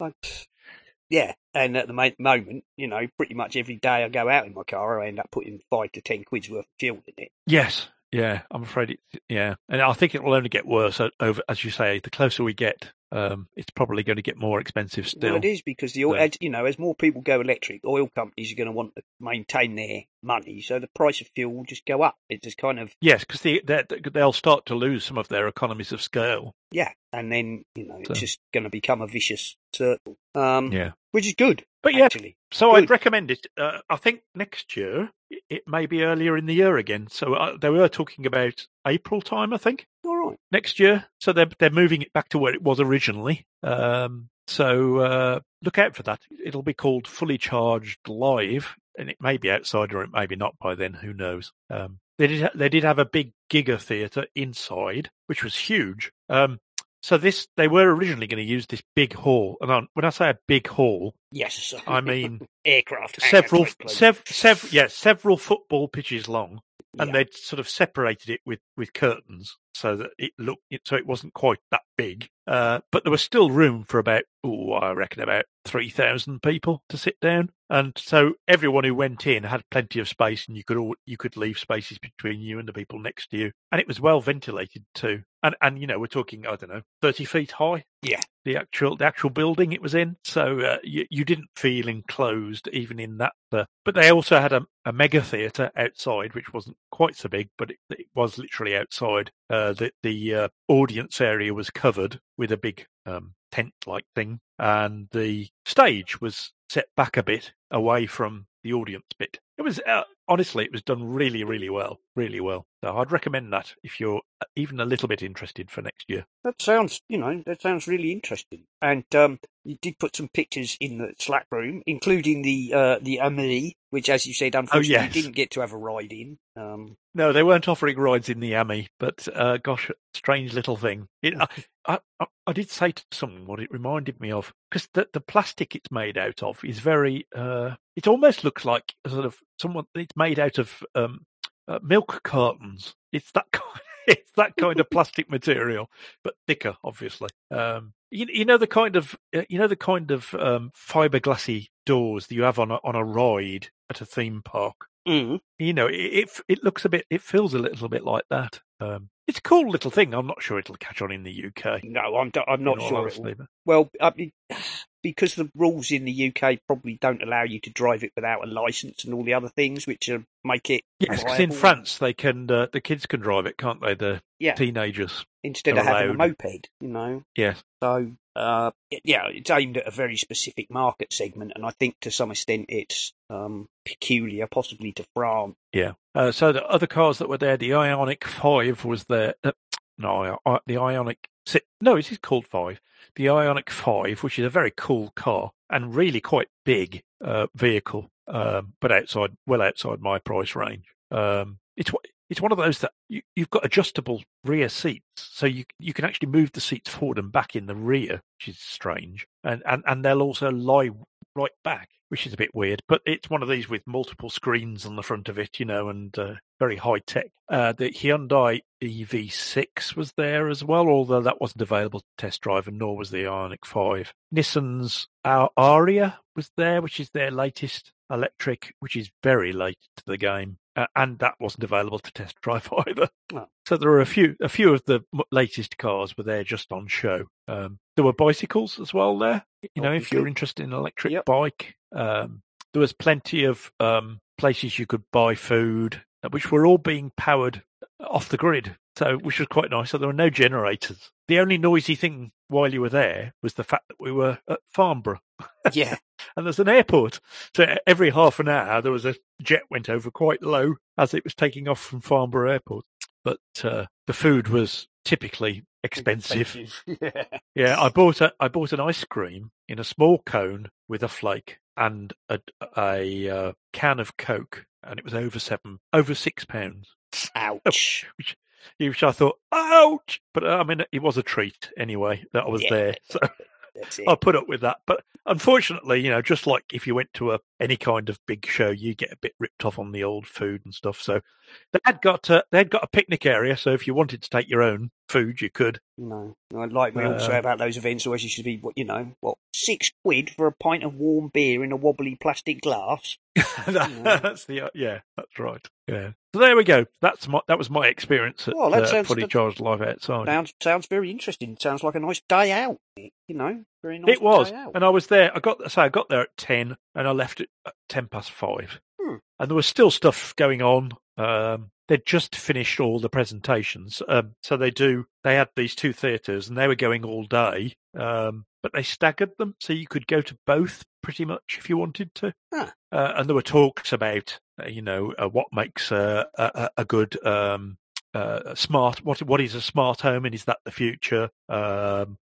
know, yeah. And at the moment, you know, pretty much every day I go out in my car, I end up putting five to ten quid's worth of fuel in it. Yes, yeah, I'm afraid it. Yeah, and I think it will only get worse over, as you say, the closer we get. Um, it's probably going to get more expensive still. Well, it is because the oil, So- as, you know, as more people go electric, oil companies are going to want to maintain their money, so the price of fuel will just go up. It just kind of Yes, because they, they, they'll start to lose some of their economies of scale. yeah, and then you know it's So- just going to become a vicious circle. Um, Yeah. which is good, But yeah, actually. so Good. I'd recommend it. Uh, I think next year it- may be earlier in the year again. So uh, they were talking about April time, I think, right. next year. So they're they're moving it back to where it was originally. Um, so uh, look out for that. It'll be called Fully Charged Live, and it may be outside or it may be not by then. Who knows? Um, they did ha- they did have a big Giga theatre inside, which was huge. Um, so this they were originally going to use this big hall, and when I say a big hall, Yes, I mean aircraft. several, sev- sev- yeah, several football pitches long, and Yeah. they'd sort of separated it with, with curtains so that it looked so it wasn't quite that big. Uh, but there was still room for about, oh, I reckon about three thousand people to sit down, and so everyone who went in had plenty of space, and you could all you could leave spaces between you and the people next to you, and it was well ventilated too. And and you know we're talking I don't know thirty feet high. Yeah. The actual the actual building it was in, so uh, you you didn't feel enclosed even in that. Uh, but they also had a, a mega theatre outside, which wasn't quite so big, but it, it was literally outside. Uh, the the uh, audience area was covered with a big um, tent like thing, and the stage was set back a bit away from the audience bit. It was uh, honestly, it was done really, really well, really well. So I'd recommend that if you're uh, even a little bit interested for next year. That sounds, you know, that sounds really interesting. And um, you did put some pictures in the Slack room, including the uh, the Ami, which, as you said, unfortunately, yes. you didn't get to have a ride in. Um, No, they weren't offering rides in the Ami, but uh, gosh, strange little thing. It, I, I, did say to someone what it reminded me of because the the plastic it's made out of is very. Uh, it almost looks like a sort of someone. It's made out of um, uh, milk cartons. It's that kind. It's that kind of plastic material, but thicker, obviously. Um, you, you know the kind of uh, you know the kind of um, fiberglassy doors that you have on a, on a ride at a theme park mm, you know, it, it it looks a bit, it feels a little bit like that. Um, it's a cool little thing. I'm not sure it'll catch on in the UK. no, I'm I'm not sure. Will. Well, I mean, because the rules in the UK probably don't allow you to drive it without a license and all the other things, which uh, make it Yes, because in. France they can, uh, the kids can drive it, can't they? The Yeah. teenagers. instead of having a moped, you know. Yes. So uh, yeah, it's aimed at a very specific market segment, and I think to some extent it's um, peculiar, possibly to France. Yeah. Uh, so the other cars that were there, the Ioniq Five was there. Uh, no, uh, the Ioniq. No, it is called Five. The Ioniq Five, which is a very cool car and really quite big uh, vehicle, um, but outside, well outside my price range. Um, it's it's one of those that you, have got adjustable rear seats, so you you can actually move the seats forward and back in the rear, which is strange, and and and they'll also lie right back, which is a bit weird. But it's one of these with multiple screens on the front of it, you know, and uh, very high tech. Uh, the Hyundai EV6 was there as well, although that wasn't available to test drive, and nor was the Ioniq 5. Nissan's Ariya was there, which is their latest electric, which is very late to the game uh, and that wasn't available to test drive either. Oh. So there were a few, a few of the latest cars were there just on show. Um, there were bicycles as well there. You know, if you're interested in an electric yep. bike, um, there was plenty of um, places you could buy food, uh, which were all being powered off the grid. So, which was quite nice. So there were no generators. The only noisy thing while you were there was the fact that we were at Farnborough. Yeah. and there's an airport. So every half an hour there was a jet went over quite low as it was taking off from Farnborough Airport. But uh, the food was typically expensive. expensive. yeah. yeah, I bought a I bought an ice cream in a small cone with a flake and a, a uh, can of Coke, and it was over seven, over six pounds. Ouch! Which, which I thought, ouch! But uh, I mean, it was a treat anyway that I was yeah. there. So I put up with that. But unfortunately, you know, just like if you went to a any kind of big show, you get a bit ripped off on the old food and stuff. So they had got a, they had got a picnic area. So if you wanted to take your own food, you could. No, like we uh, all say about those events, always you should be what you know, what six quid for a pint of warm beer in a wobbly plastic glass. that's the uh, yeah, that's right. Yeah. So there we go. That's my that was my experience at well, that uh, sounds, Fully Charged Live outside. Sounds sounds very interesting. Sounds like a nice day out. You know, very nice. It was, and I was there. I got so I got there at ten, and I left at ten past five, hmm. and there was still stuff going on. Um, they'd just finished all the presentations, um, so they do. They had these two theatres, and they were going all day. Um, but they staggered them, so you could go to both pretty much if you wanted to. Huh. Uh, and there were talks about, uh, you know, uh, what makes a, a, a good um, uh, smart. What what is a smart home, and is that the future? Um,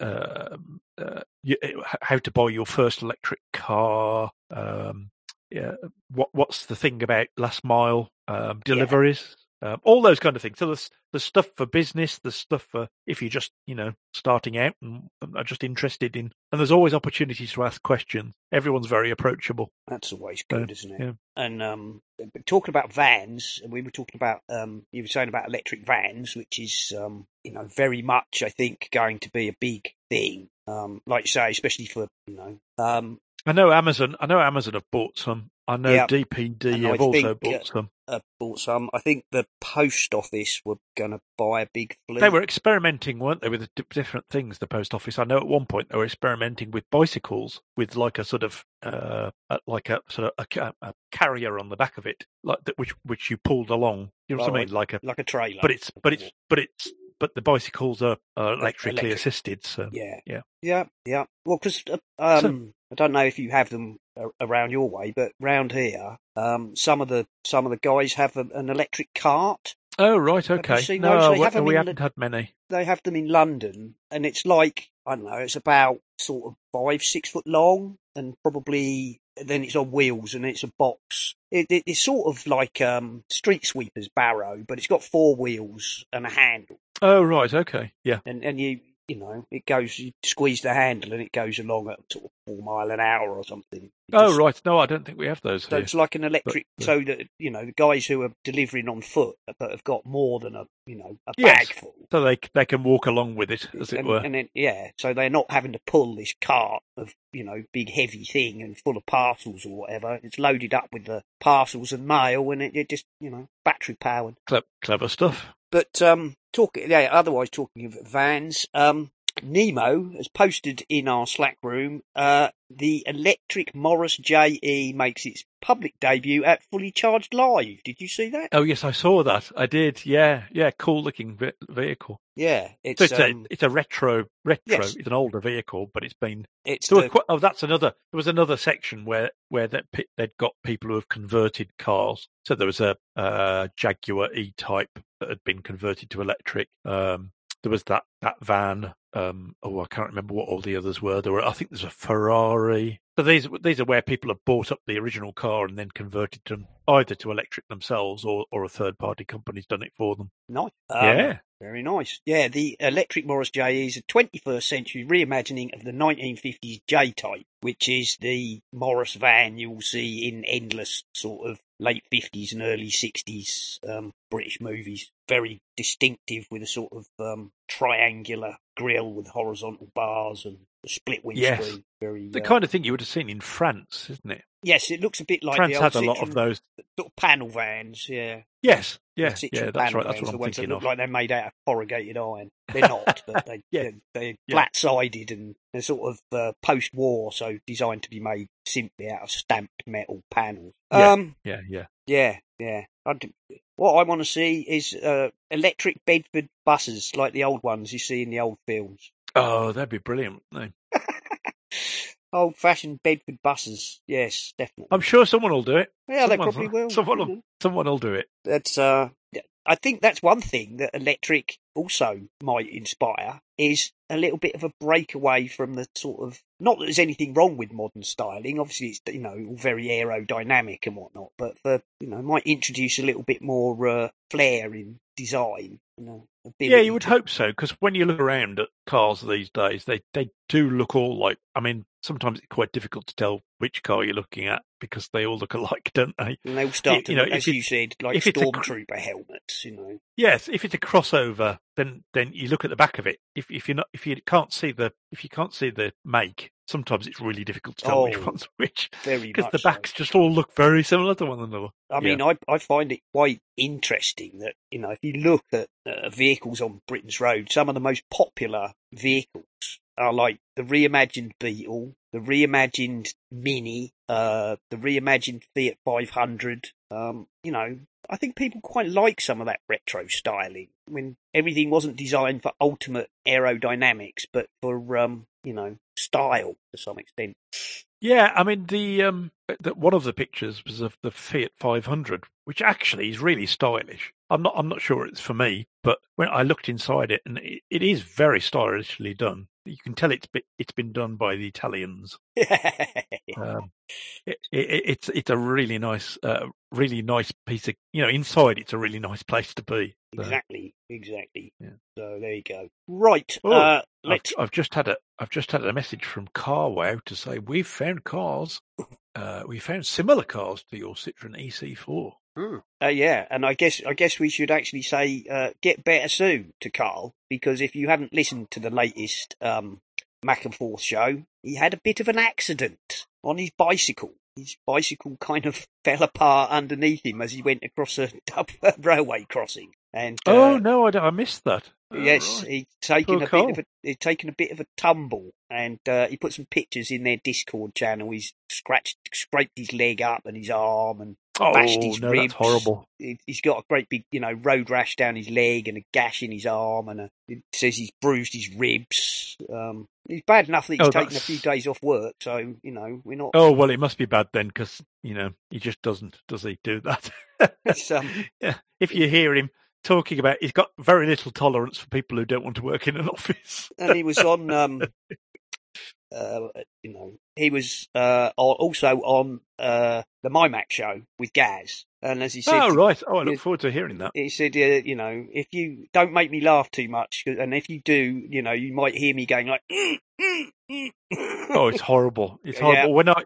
um uh, you, how to buy your first electric car? Um, yeah, what what's the thing about last mile um, deliveries? Um, all those kind of things. So there's the stuff for business, the stuff for if you're just you know starting out and are just interested in, and there's always opportunities to ask questions. Everyone's very approachable. That's always good, isn't it? Yeah. And um, talking about vans, we were talking about um, you were saying about electric vans, which is um, you know very much I think going to be a big thing. Um, like you say, especially for you know um, I know Amazon. I know Amazon have bought some. I know yep. DPD have also bought uh, some. Uh, bought some. I think the post office were going to buy a big fleet. They were experimenting, weren't they, with different things? The post office. I know at one point they were experimenting with bicycles with like a sort of uh, like a sort of a, a, carrier on the back of it, like that, which which you pulled along. You know what I mean? Like a like a trailer. But it's but it's but it's but the bicycles are, are electrically Electric. assisted. So yeah, yeah, yeah, yeah. Well, because uh, um, so, I don't know if you have them around your way, but round here, um, some of the some of the guys have a, an electric cart. Oh right, okay. No, we, have we haven't had many. They have them in London, and it's like I don't know. It's about sort of five, six foot long, and probably then it's on wheels and it's a box. It, it, it's sort of like um, Street Sweeper's Barrow, but it's got four wheels and a handle. Oh right, okay, yeah. And and you you know, it goes, you squeeze the handle and it goes along at sort of four mile an hour or something. oh, right. No, I don't think we have those. So here. it's like an electric, but, uh, so that, you know, the guys who are delivering on foot but have got more than a, you know, a yes. bag full. So they, they can walk along with it, as and, it were. And then, yeah, so they're not having to pull this cart of, you know, big heavy thing and full of parcels or whatever. It's loaded up with the parcels and mail and it, it just, you know, battery powered. Cle- clever stuff. But um, talking, yeah. Otherwise, talking of vans, um, Nemo has posted in our Slack room, uh, the electric Morris JE makes its public debut at Fully Charged Live. Did you see that? Oh yes, I saw that. I did. Yeah, yeah, cool looking ve- vehicle. Yeah, it's So it's, um, a, it's a retro, retro. yes. It's an older vehicle, but it's been. it's the- quite, oh, that's another. There was another section where where that pe- they'd got people who have converted cars. So there was a, uh Jaguar E-Type that had been converted to electric. Um, there was that that van. Um, oh, I can't remember what all the others were. There were, I think, there's a Ferrari. So these these are where people have bought up the original car and then converted them either to electric themselves or or a third party company's done it for them. nice. Um, yeah, Very nice. Yeah, the electric Morris JE is a 21st century reimagining of the 1950s J type, which is the Morris van you'll see in endless sort of late 50s and early 60s um, British movies. Very distinctive with a sort of um, triangular grille with horizontal bars and split Yes. Very the uh, kind of thing you would have seen in France, isn't it? yes, it looks a bit like France had a lot of those. sort of panel vans. Yeah, Yes, yeah, yeah, that's right. That's what I'm thinking look of. like they're made out of corrugated iron. They're not, but they, Yeah. they're, they're Yeah. flat-sided and they're sort of uh, post-war, so designed to be made simply out of stamped metal panels. Yeah. Um, Yeah, yeah. yeah, yeah. I what I want to see is uh, electric Bedford buses, like the old ones you see in the old films. Oh, that'd be brilliant. wouldn't? Old-fashioned Bedford buses, yes, definitely. I'm sure someone will do it. yeah, they someone- probably will. Someone will, someone will do it. that's uh I think that's one thing that electric also might inspire is a little bit of a breakaway from the sort of not that there's anything wrong with modern styling. Obviously, it's you know all very aerodynamic and whatnot, but for you know might introduce a little bit more uh, flair in design. You know, Yeah, you would hope so, because when you look around at cars these days, they, they do look all like. I mean, sometimes it's quite difficult to tell which car you're looking at because they all look alike, don't they? And they all start you to know, look, if as you said, like if it's a stormtrooper helmets. You know, Yes, if it's a crossover, then then you look at the back of it. If if you're not if you can't see the if you can't see the make, sometimes it's really difficult to tell which Oh, one's which very because much the so. backs just all look very similar to one another. I mean, I, I find it quite interesting that, you know, if you look at uh, vehicles on Britain's road, some of the most popular vehicles are like the reimagined Beetle, the reimagined Mini, uh, the reimagined Fiat 500. Um, you know, I think people quite like some of that retro styling when everything wasn't designed for ultimate aerodynamics, but for, um, you know, style to some extent. Yeah, I mean the um the, one of the pictures was of the Fiat 500, which actually is really stylish. I'm not I'm not sure it's for me, but when I looked inside it, and it, it is very stylishly done. You can tell it's been, it's been done by the Italians. Um, it, it, it's it's a really nice uh, really nice piece of you know inside it's a really nice place to be. So, Exactly, exactly. Yeah. So there you go. Right. Oh, uh, I've. I've just had a I've just had a message from CarWow to say we've found cars. Uh, we found similar cars to your Citroen EC4. Uh, yeah, and I guess I guess we should actually say uh, get better soon to Carl because if you haven't listened to the latest um, Mac and Forth show, he had a bit of an accident on his bicycle. His bicycle kind of fell apart underneath him as he went across a railway crossing. And uh, oh no, I, I missed that. Oh, Yes, right. he'd taken Poor a Cole. bit of a he'd taken a bit of a tumble, and uh, he put some pictures in their Discord channel. He's scratched, scraped his leg up and his arm, and oh bashed his no, ribs. that's horrible. he- he's got a great big, you know, road rash down his leg and a gash in his arm, and a, it says he's bruised his ribs. Um, he's bad enough that he's Oh, taken a few days off work, so you know we're not. Oh well, it must be bad then, because you know he just doesn't, does he? Do that? It's, um, yeah. If you hear him talking about, he's got very little tolerance for people who don't want to work in an office. and he was on um uh you know he was uh also on uh the mymac show with gaz and as he said oh right. Oh, I look Yeah. forward to hearing that. he said uh, you know if you don't make me laugh too much and if you do you know you might hear me going like "Mm, mm, mm." Oh, it's horrible. It's Yeah. horrible. When I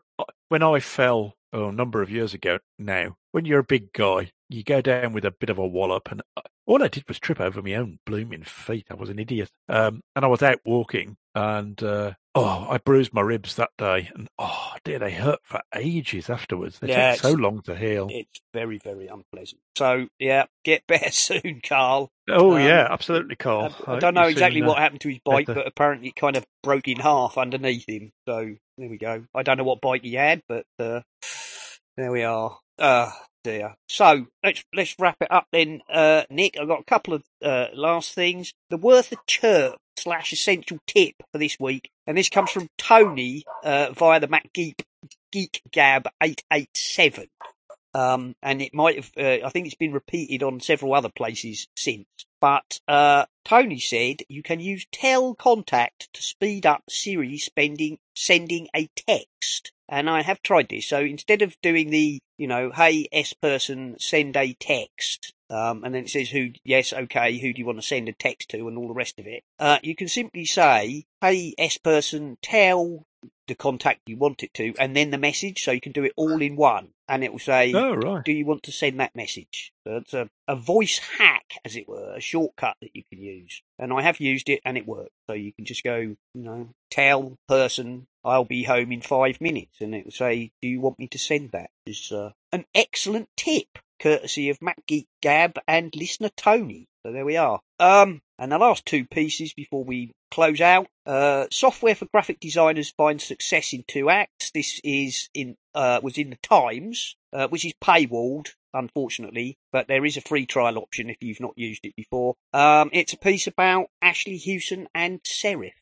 when I fell oh, a number of years ago now, when you're a big guy, you go down with a bit of a wallop, and all I did was trip over my own blooming feet. I was an idiot. Um, and I was out walking, and uh, oh, I bruised my ribs that day, and oh dear, they hurt for ages afterwards. They Yeah, take so long to heal. It's very, very unpleasant. So, yeah, get better soon, Carl. oh um, yeah, absolutely, Carl. I, I don't know exactly seen, what happened to his bike, but apparently it kind of broke in half underneath him. So there we go. I don't know what bike he had, but uh, there we are. Uh, dear. So let's let's wrap it up then, uh, Nick. I've got a couple of uh, last things. The worth a chirp slash essential tip for this week, and this comes from Tony uh, via the Mac Geek Geek Gab eight eight seven. Um, and it might have, uh, I think it's been repeated on several other places since. But uh, Tony said you can use Tell Contact to speed up Siri spending sending a text. And I have tried this. So instead of doing the, you know, hey S person, send a text, um, and then it says who, yes, okay, who do you want to send a text to, and all the rest of it. Uh, you can simply say, hey S person, tell the contact you want it to, and then the message. So you can do it all in one, and it will say, Oh right. do you want to send that message? So it's a, a voice hack, as it were, a shortcut that you can use. And I have used it and it worked. So you can just go, you know, tell person I'll be home in five minutes and it will say, do you want me to send that? It's uh, an excellent tip, courtesy of Mac Geek Gab and listener Tony. So there we are. Um, and the last two pieces before we close out. Uh, software for graphic designers finds success in two acts. This is in uh, was in the Times, uh, which is paywalled, unfortunately, but there is a free trial option if you've not used it before. Um, it's a piece about Ashley Hewson and Serif.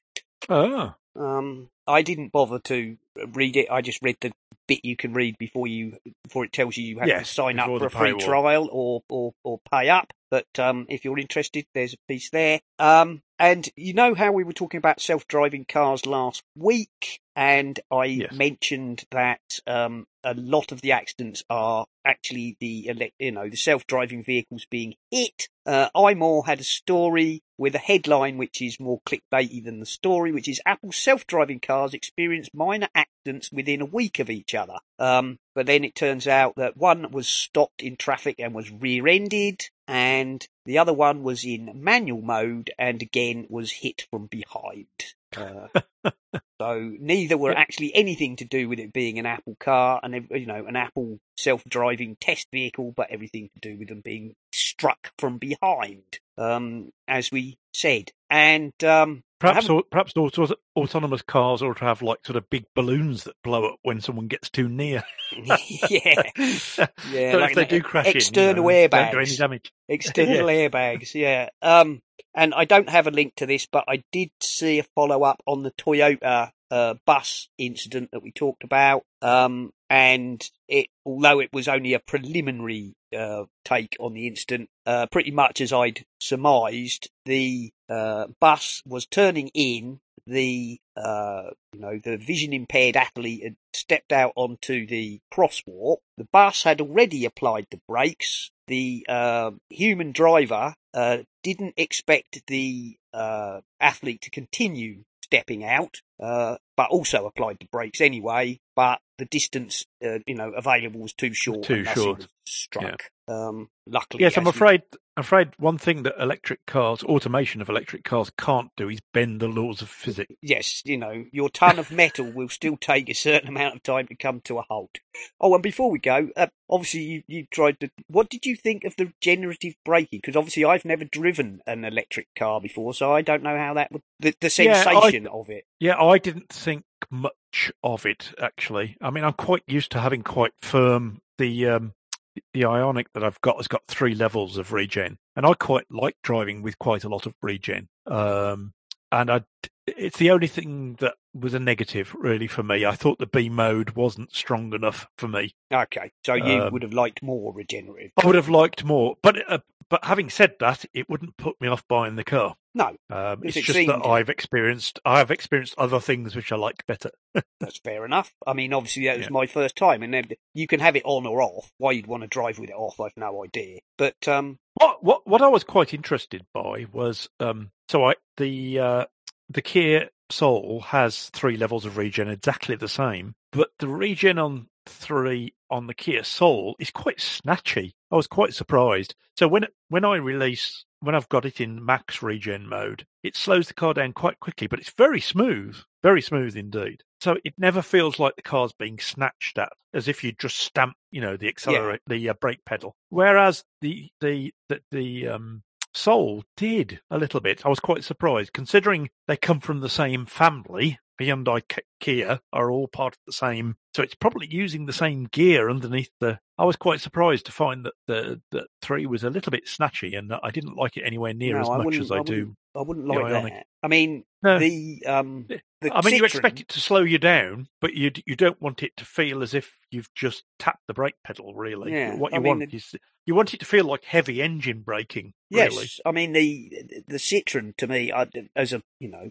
Oh, Um, I didn't bother to read it. I just read the bit you can read before you before it tells you you have Yes, to sign up for a free paywall. trial or, or or pay up. But um, if you're interested, there's a piece there. Um, and you know how we were talking about self-driving cars last week, and I Yes. mentioned that um, a lot of the accidents are actually the you know the self-driving vehicles being hit. Uh, iMore had a story with a headline which is more clickbaity than the story, which is Apple self-driving cars experience minor accidents within a week of each other. Um, but then it turns out that one was stopped in traffic and was rear-ended, and the other one was in manual mode and again was hit from behind. Uh, so neither were actually anything to do with it being an Apple car and you know an Apple self-driving test vehicle, but everything to do with them being struck from behind, um, as we said. And um, perhaps perhaps auto- autonomous cars ought to have like sort of big balloons that blow up when someone gets too near. yeah, yeah, so like if they do crash in, external you know, don't do any airbags. damage. external airbags. Yeah. Um, and I don't have a link to this, but I did see a follow up on the Toyota uh, bus incident that we talked about. Um, and it, although it was only a preliminary uh, take on the incident, uh, pretty much as I'd surmised, the uh, bus was turning in. The uh, you know the vision impaired athlete had stepped out onto the crosswalk. The bus had already applied the brakes. The uh, human driver uh, didn't expect the uh, athlete to continue stepping out, uh, but also applied the brakes anyway. But the distance, uh, you know, available was too short. Too short. struck. Um, luckily, Yes, I'm we- afraid. I'm afraid one thing that electric cars, automation of electric cars, can't do is bend the laws of physics. yes, you know, your ton of metal will still take a certain amount of time to come to a halt. Oh, and before we go, uh, obviously you, you tried to. What did you think of the generative braking? Because obviously I've never driven an electric car before, so I don't know how that would the, the Yeah, I- sensation of it. Yeah, I didn't think much of it actually. I mean, I'm quite used to having quite firm the um, the Ioniq that I've got has got three levels of regen, and I quite like driving with quite a lot of regen. Um, and I, it's the only thing that was a negative really for me. I thought the B mode wasn't strong enough for me. Okay, so you Um, would have liked more regenerative. I would have liked more, but uh, but having said that, it wouldn't put me off buying the car. No, Um, it's just that. I've experienced I have experienced other things which I like better. that's fair enough. I mean, obviously that was Yeah. my first time, and then you can have it on or off. Why you'd want to drive with it off, I've no idea. But um, What what what I was quite interested by was um so I the uh the Kia Soul has three levels of regen exactly the same, but the regen on three on the Kia Soul is quite snatchy. I was quite surprised. So when when I release when I've got it in max regen mode, it slows the car down quite quickly, but it's very smooth, very smooth indeed. So it never feels like the car's being snatched at, as if you just stamp, you know, the accelerate, the uh, brake pedal. Whereas the the the, the um, Soul did a little bit. I was quite surprised, considering they come from the same family. Hyundai Kia are all part of the same, so it's probably using the same gear underneath the. I was quite surprised to find that the that three was a little bit snatchy, and I didn't like it anywhere near No, as I much as I, I do. I wouldn't the like Ioniq. that. I mean, No. the um, the I mean, you expect it to slow you down, but you you don't want it to feel as if you've just tapped the brake pedal. Really, Yeah, what I you mean, want the- is you want it to feel like heavy engine braking. Yes, Really. I mean the the Citroen to me, I, as a you know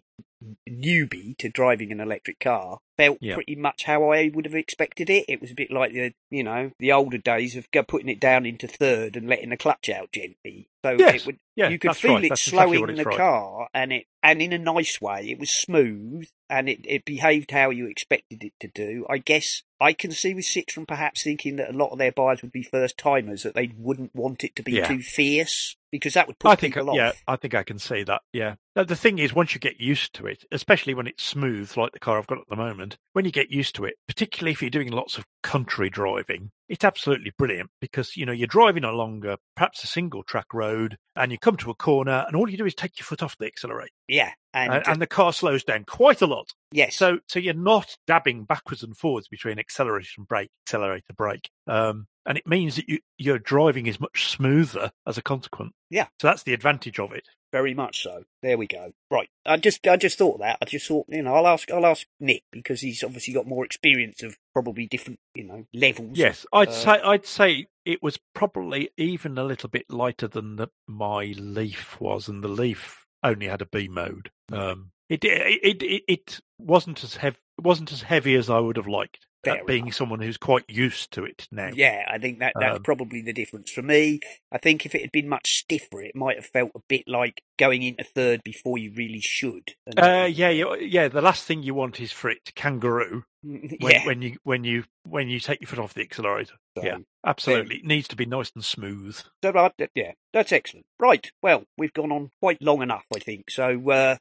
newbie to driving an electric car, felt Yeah. pretty much how I would have expected it. It was a bit like the you know the older days of putting it down into third and letting the clutch out gently. So Yes, it would Yeah, you could feel right. it That's slowing it's the right. car, and it and in a nice way. It was smooth, and it, it behaved how you expected it to do. I guess I can see with Citroen perhaps thinking that a lot of their buyers would be first timers, that they wouldn't want it to be Yeah. too fierce because that would put I think, people yeah. I think I can see that. Yeah. Now, the thing is, once you get used to it, especially when it's smooth, like the car I've got at the moment, when you get used to it, particularly if you're doing lots of country driving, it's absolutely brilliant because you know you're driving along a, perhaps a single track road, and you come to a corner, and all you do is take your foot off the accelerator, Yeah, and, and, and the car slows down quite a lot. yes, So, so you're not dabbing backwards and forwards between acceleration brake, accelerator brake, um, and it means that you, your driving is much smoother as a consequence. Yeah. So that's the advantage of it. Very much so. There we go. Right, I just I just thought that. I just thought you know I'll ask I'll ask Nick because he's obviously got more experience of probably different you know levels. Yes, I'd Uh, say I'd say it was probably even a little bit lighter than the, my Leaf was, and the Leaf only had a B mode. Um, it, it it it wasn't as heavy wasn't as heavy as I would have liked. Uh, Fair being enough. someone who's quite used to it now. Yeah, I think that that's Um, probably the difference for me. I think if it had been much stiffer, it might have felt a bit like going into third before you really should. Uh, yeah, yeah, yeah. The last thing you want is for it to kangaroo when, yeah. when you when you when you take your foot off the accelerator. so- yeah. Absolutely, it needs to be nice and smooth. So, that- yeah, that's excellent. Right, well, we've gone on quite long enough, I think. So, uh,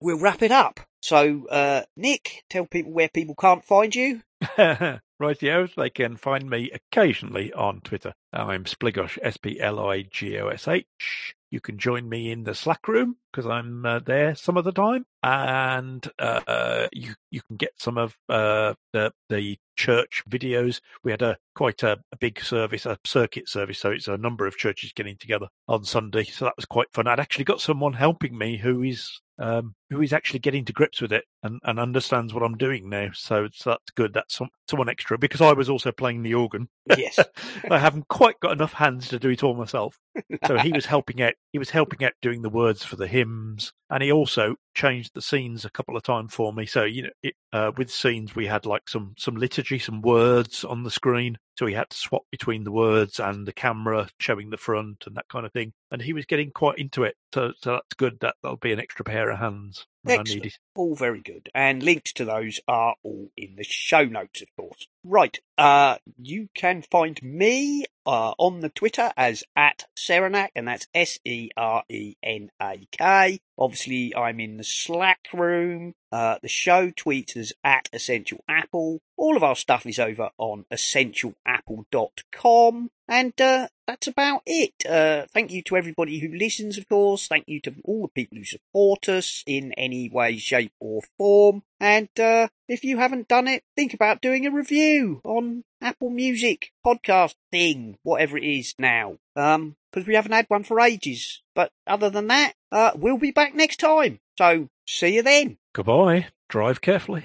we'll wrap it up. So, uh, Nick, tell people where people can't find you. right, Rightio, they can find me occasionally on Twitter. I'm Spligosh, S P L I G O S H. You can join me in the Slack room because I'm uh, there some of the time, and uh, you you can get some of uh, the the church videos. We had a quite a, a big service, a circuit service, so it's a number of churches getting together on Sunday. So that was quite fun. I'd actually got someone helping me who is um, who is actually getting to grips with it and, and understands what I'm doing now. So, so that's good. That's some, someone extra because I was also playing the organ. Yes. I haven't quite got enough hands to do it all myself. So he was helping out. He was helping out doing the words for the hymns, and he also changed the scenes a couple of times for me. So you know, it, uh, with scenes we had like some some liturgy, some words on the screen. So he had to swap between the words and the camera showing the front and that kind of thing. And he was getting quite into it. So so that's good. That that'll be an extra pair of hands when I Excellent. need it. all very good. And links to those are all in the show notes, of course. Right. Uh, you can find me uh, on the Twitter as at Serenak, and that's S E R E N A K. Obviously, I'm in the Slack room. Uh, the show tweets as at Essential Apple. All of our stuff is over on essentialapple.com. And uh, that's about it. Uh, thank you to everybody who listens, of course. Thank you to all the people who support us in any way, shape, or form. And uh, if you haven't done it, think about doing a review on Apple Music podcast thing, whatever it is now. Um, because we haven't had one for ages. But other than that, uh, we'll be back next time. So see you then. Goodbye. Drive carefully.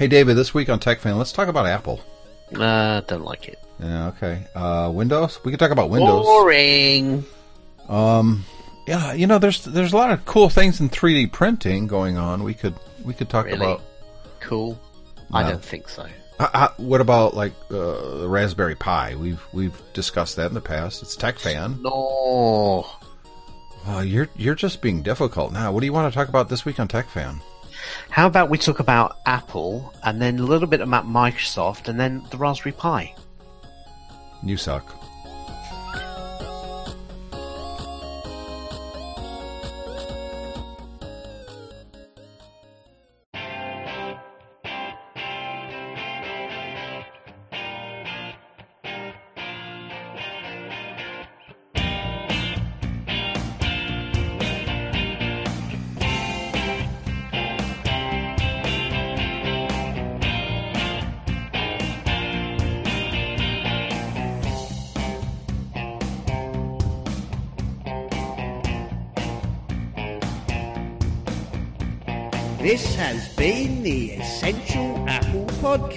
Hey, David, this week on TechFan, let's talk about Apple. Uh, don't like it. Yeah, okay. Uh, Windows? We could talk about Windows. Boring. Um, yeah, you know, there's there's a lot of cool things in 3D printing going on. We could we could talk Really? about. Cool. I don't think so. Uh, uh, what about like uh, the Raspberry Pi? We've we've discussed that in the past. It's TechFan. No. Uh, you're you're just being difficult now. What do you want to talk about this week on TechFan? How about we talk about Apple and then a little bit about Microsoft and then the Raspberry Pi? You suck.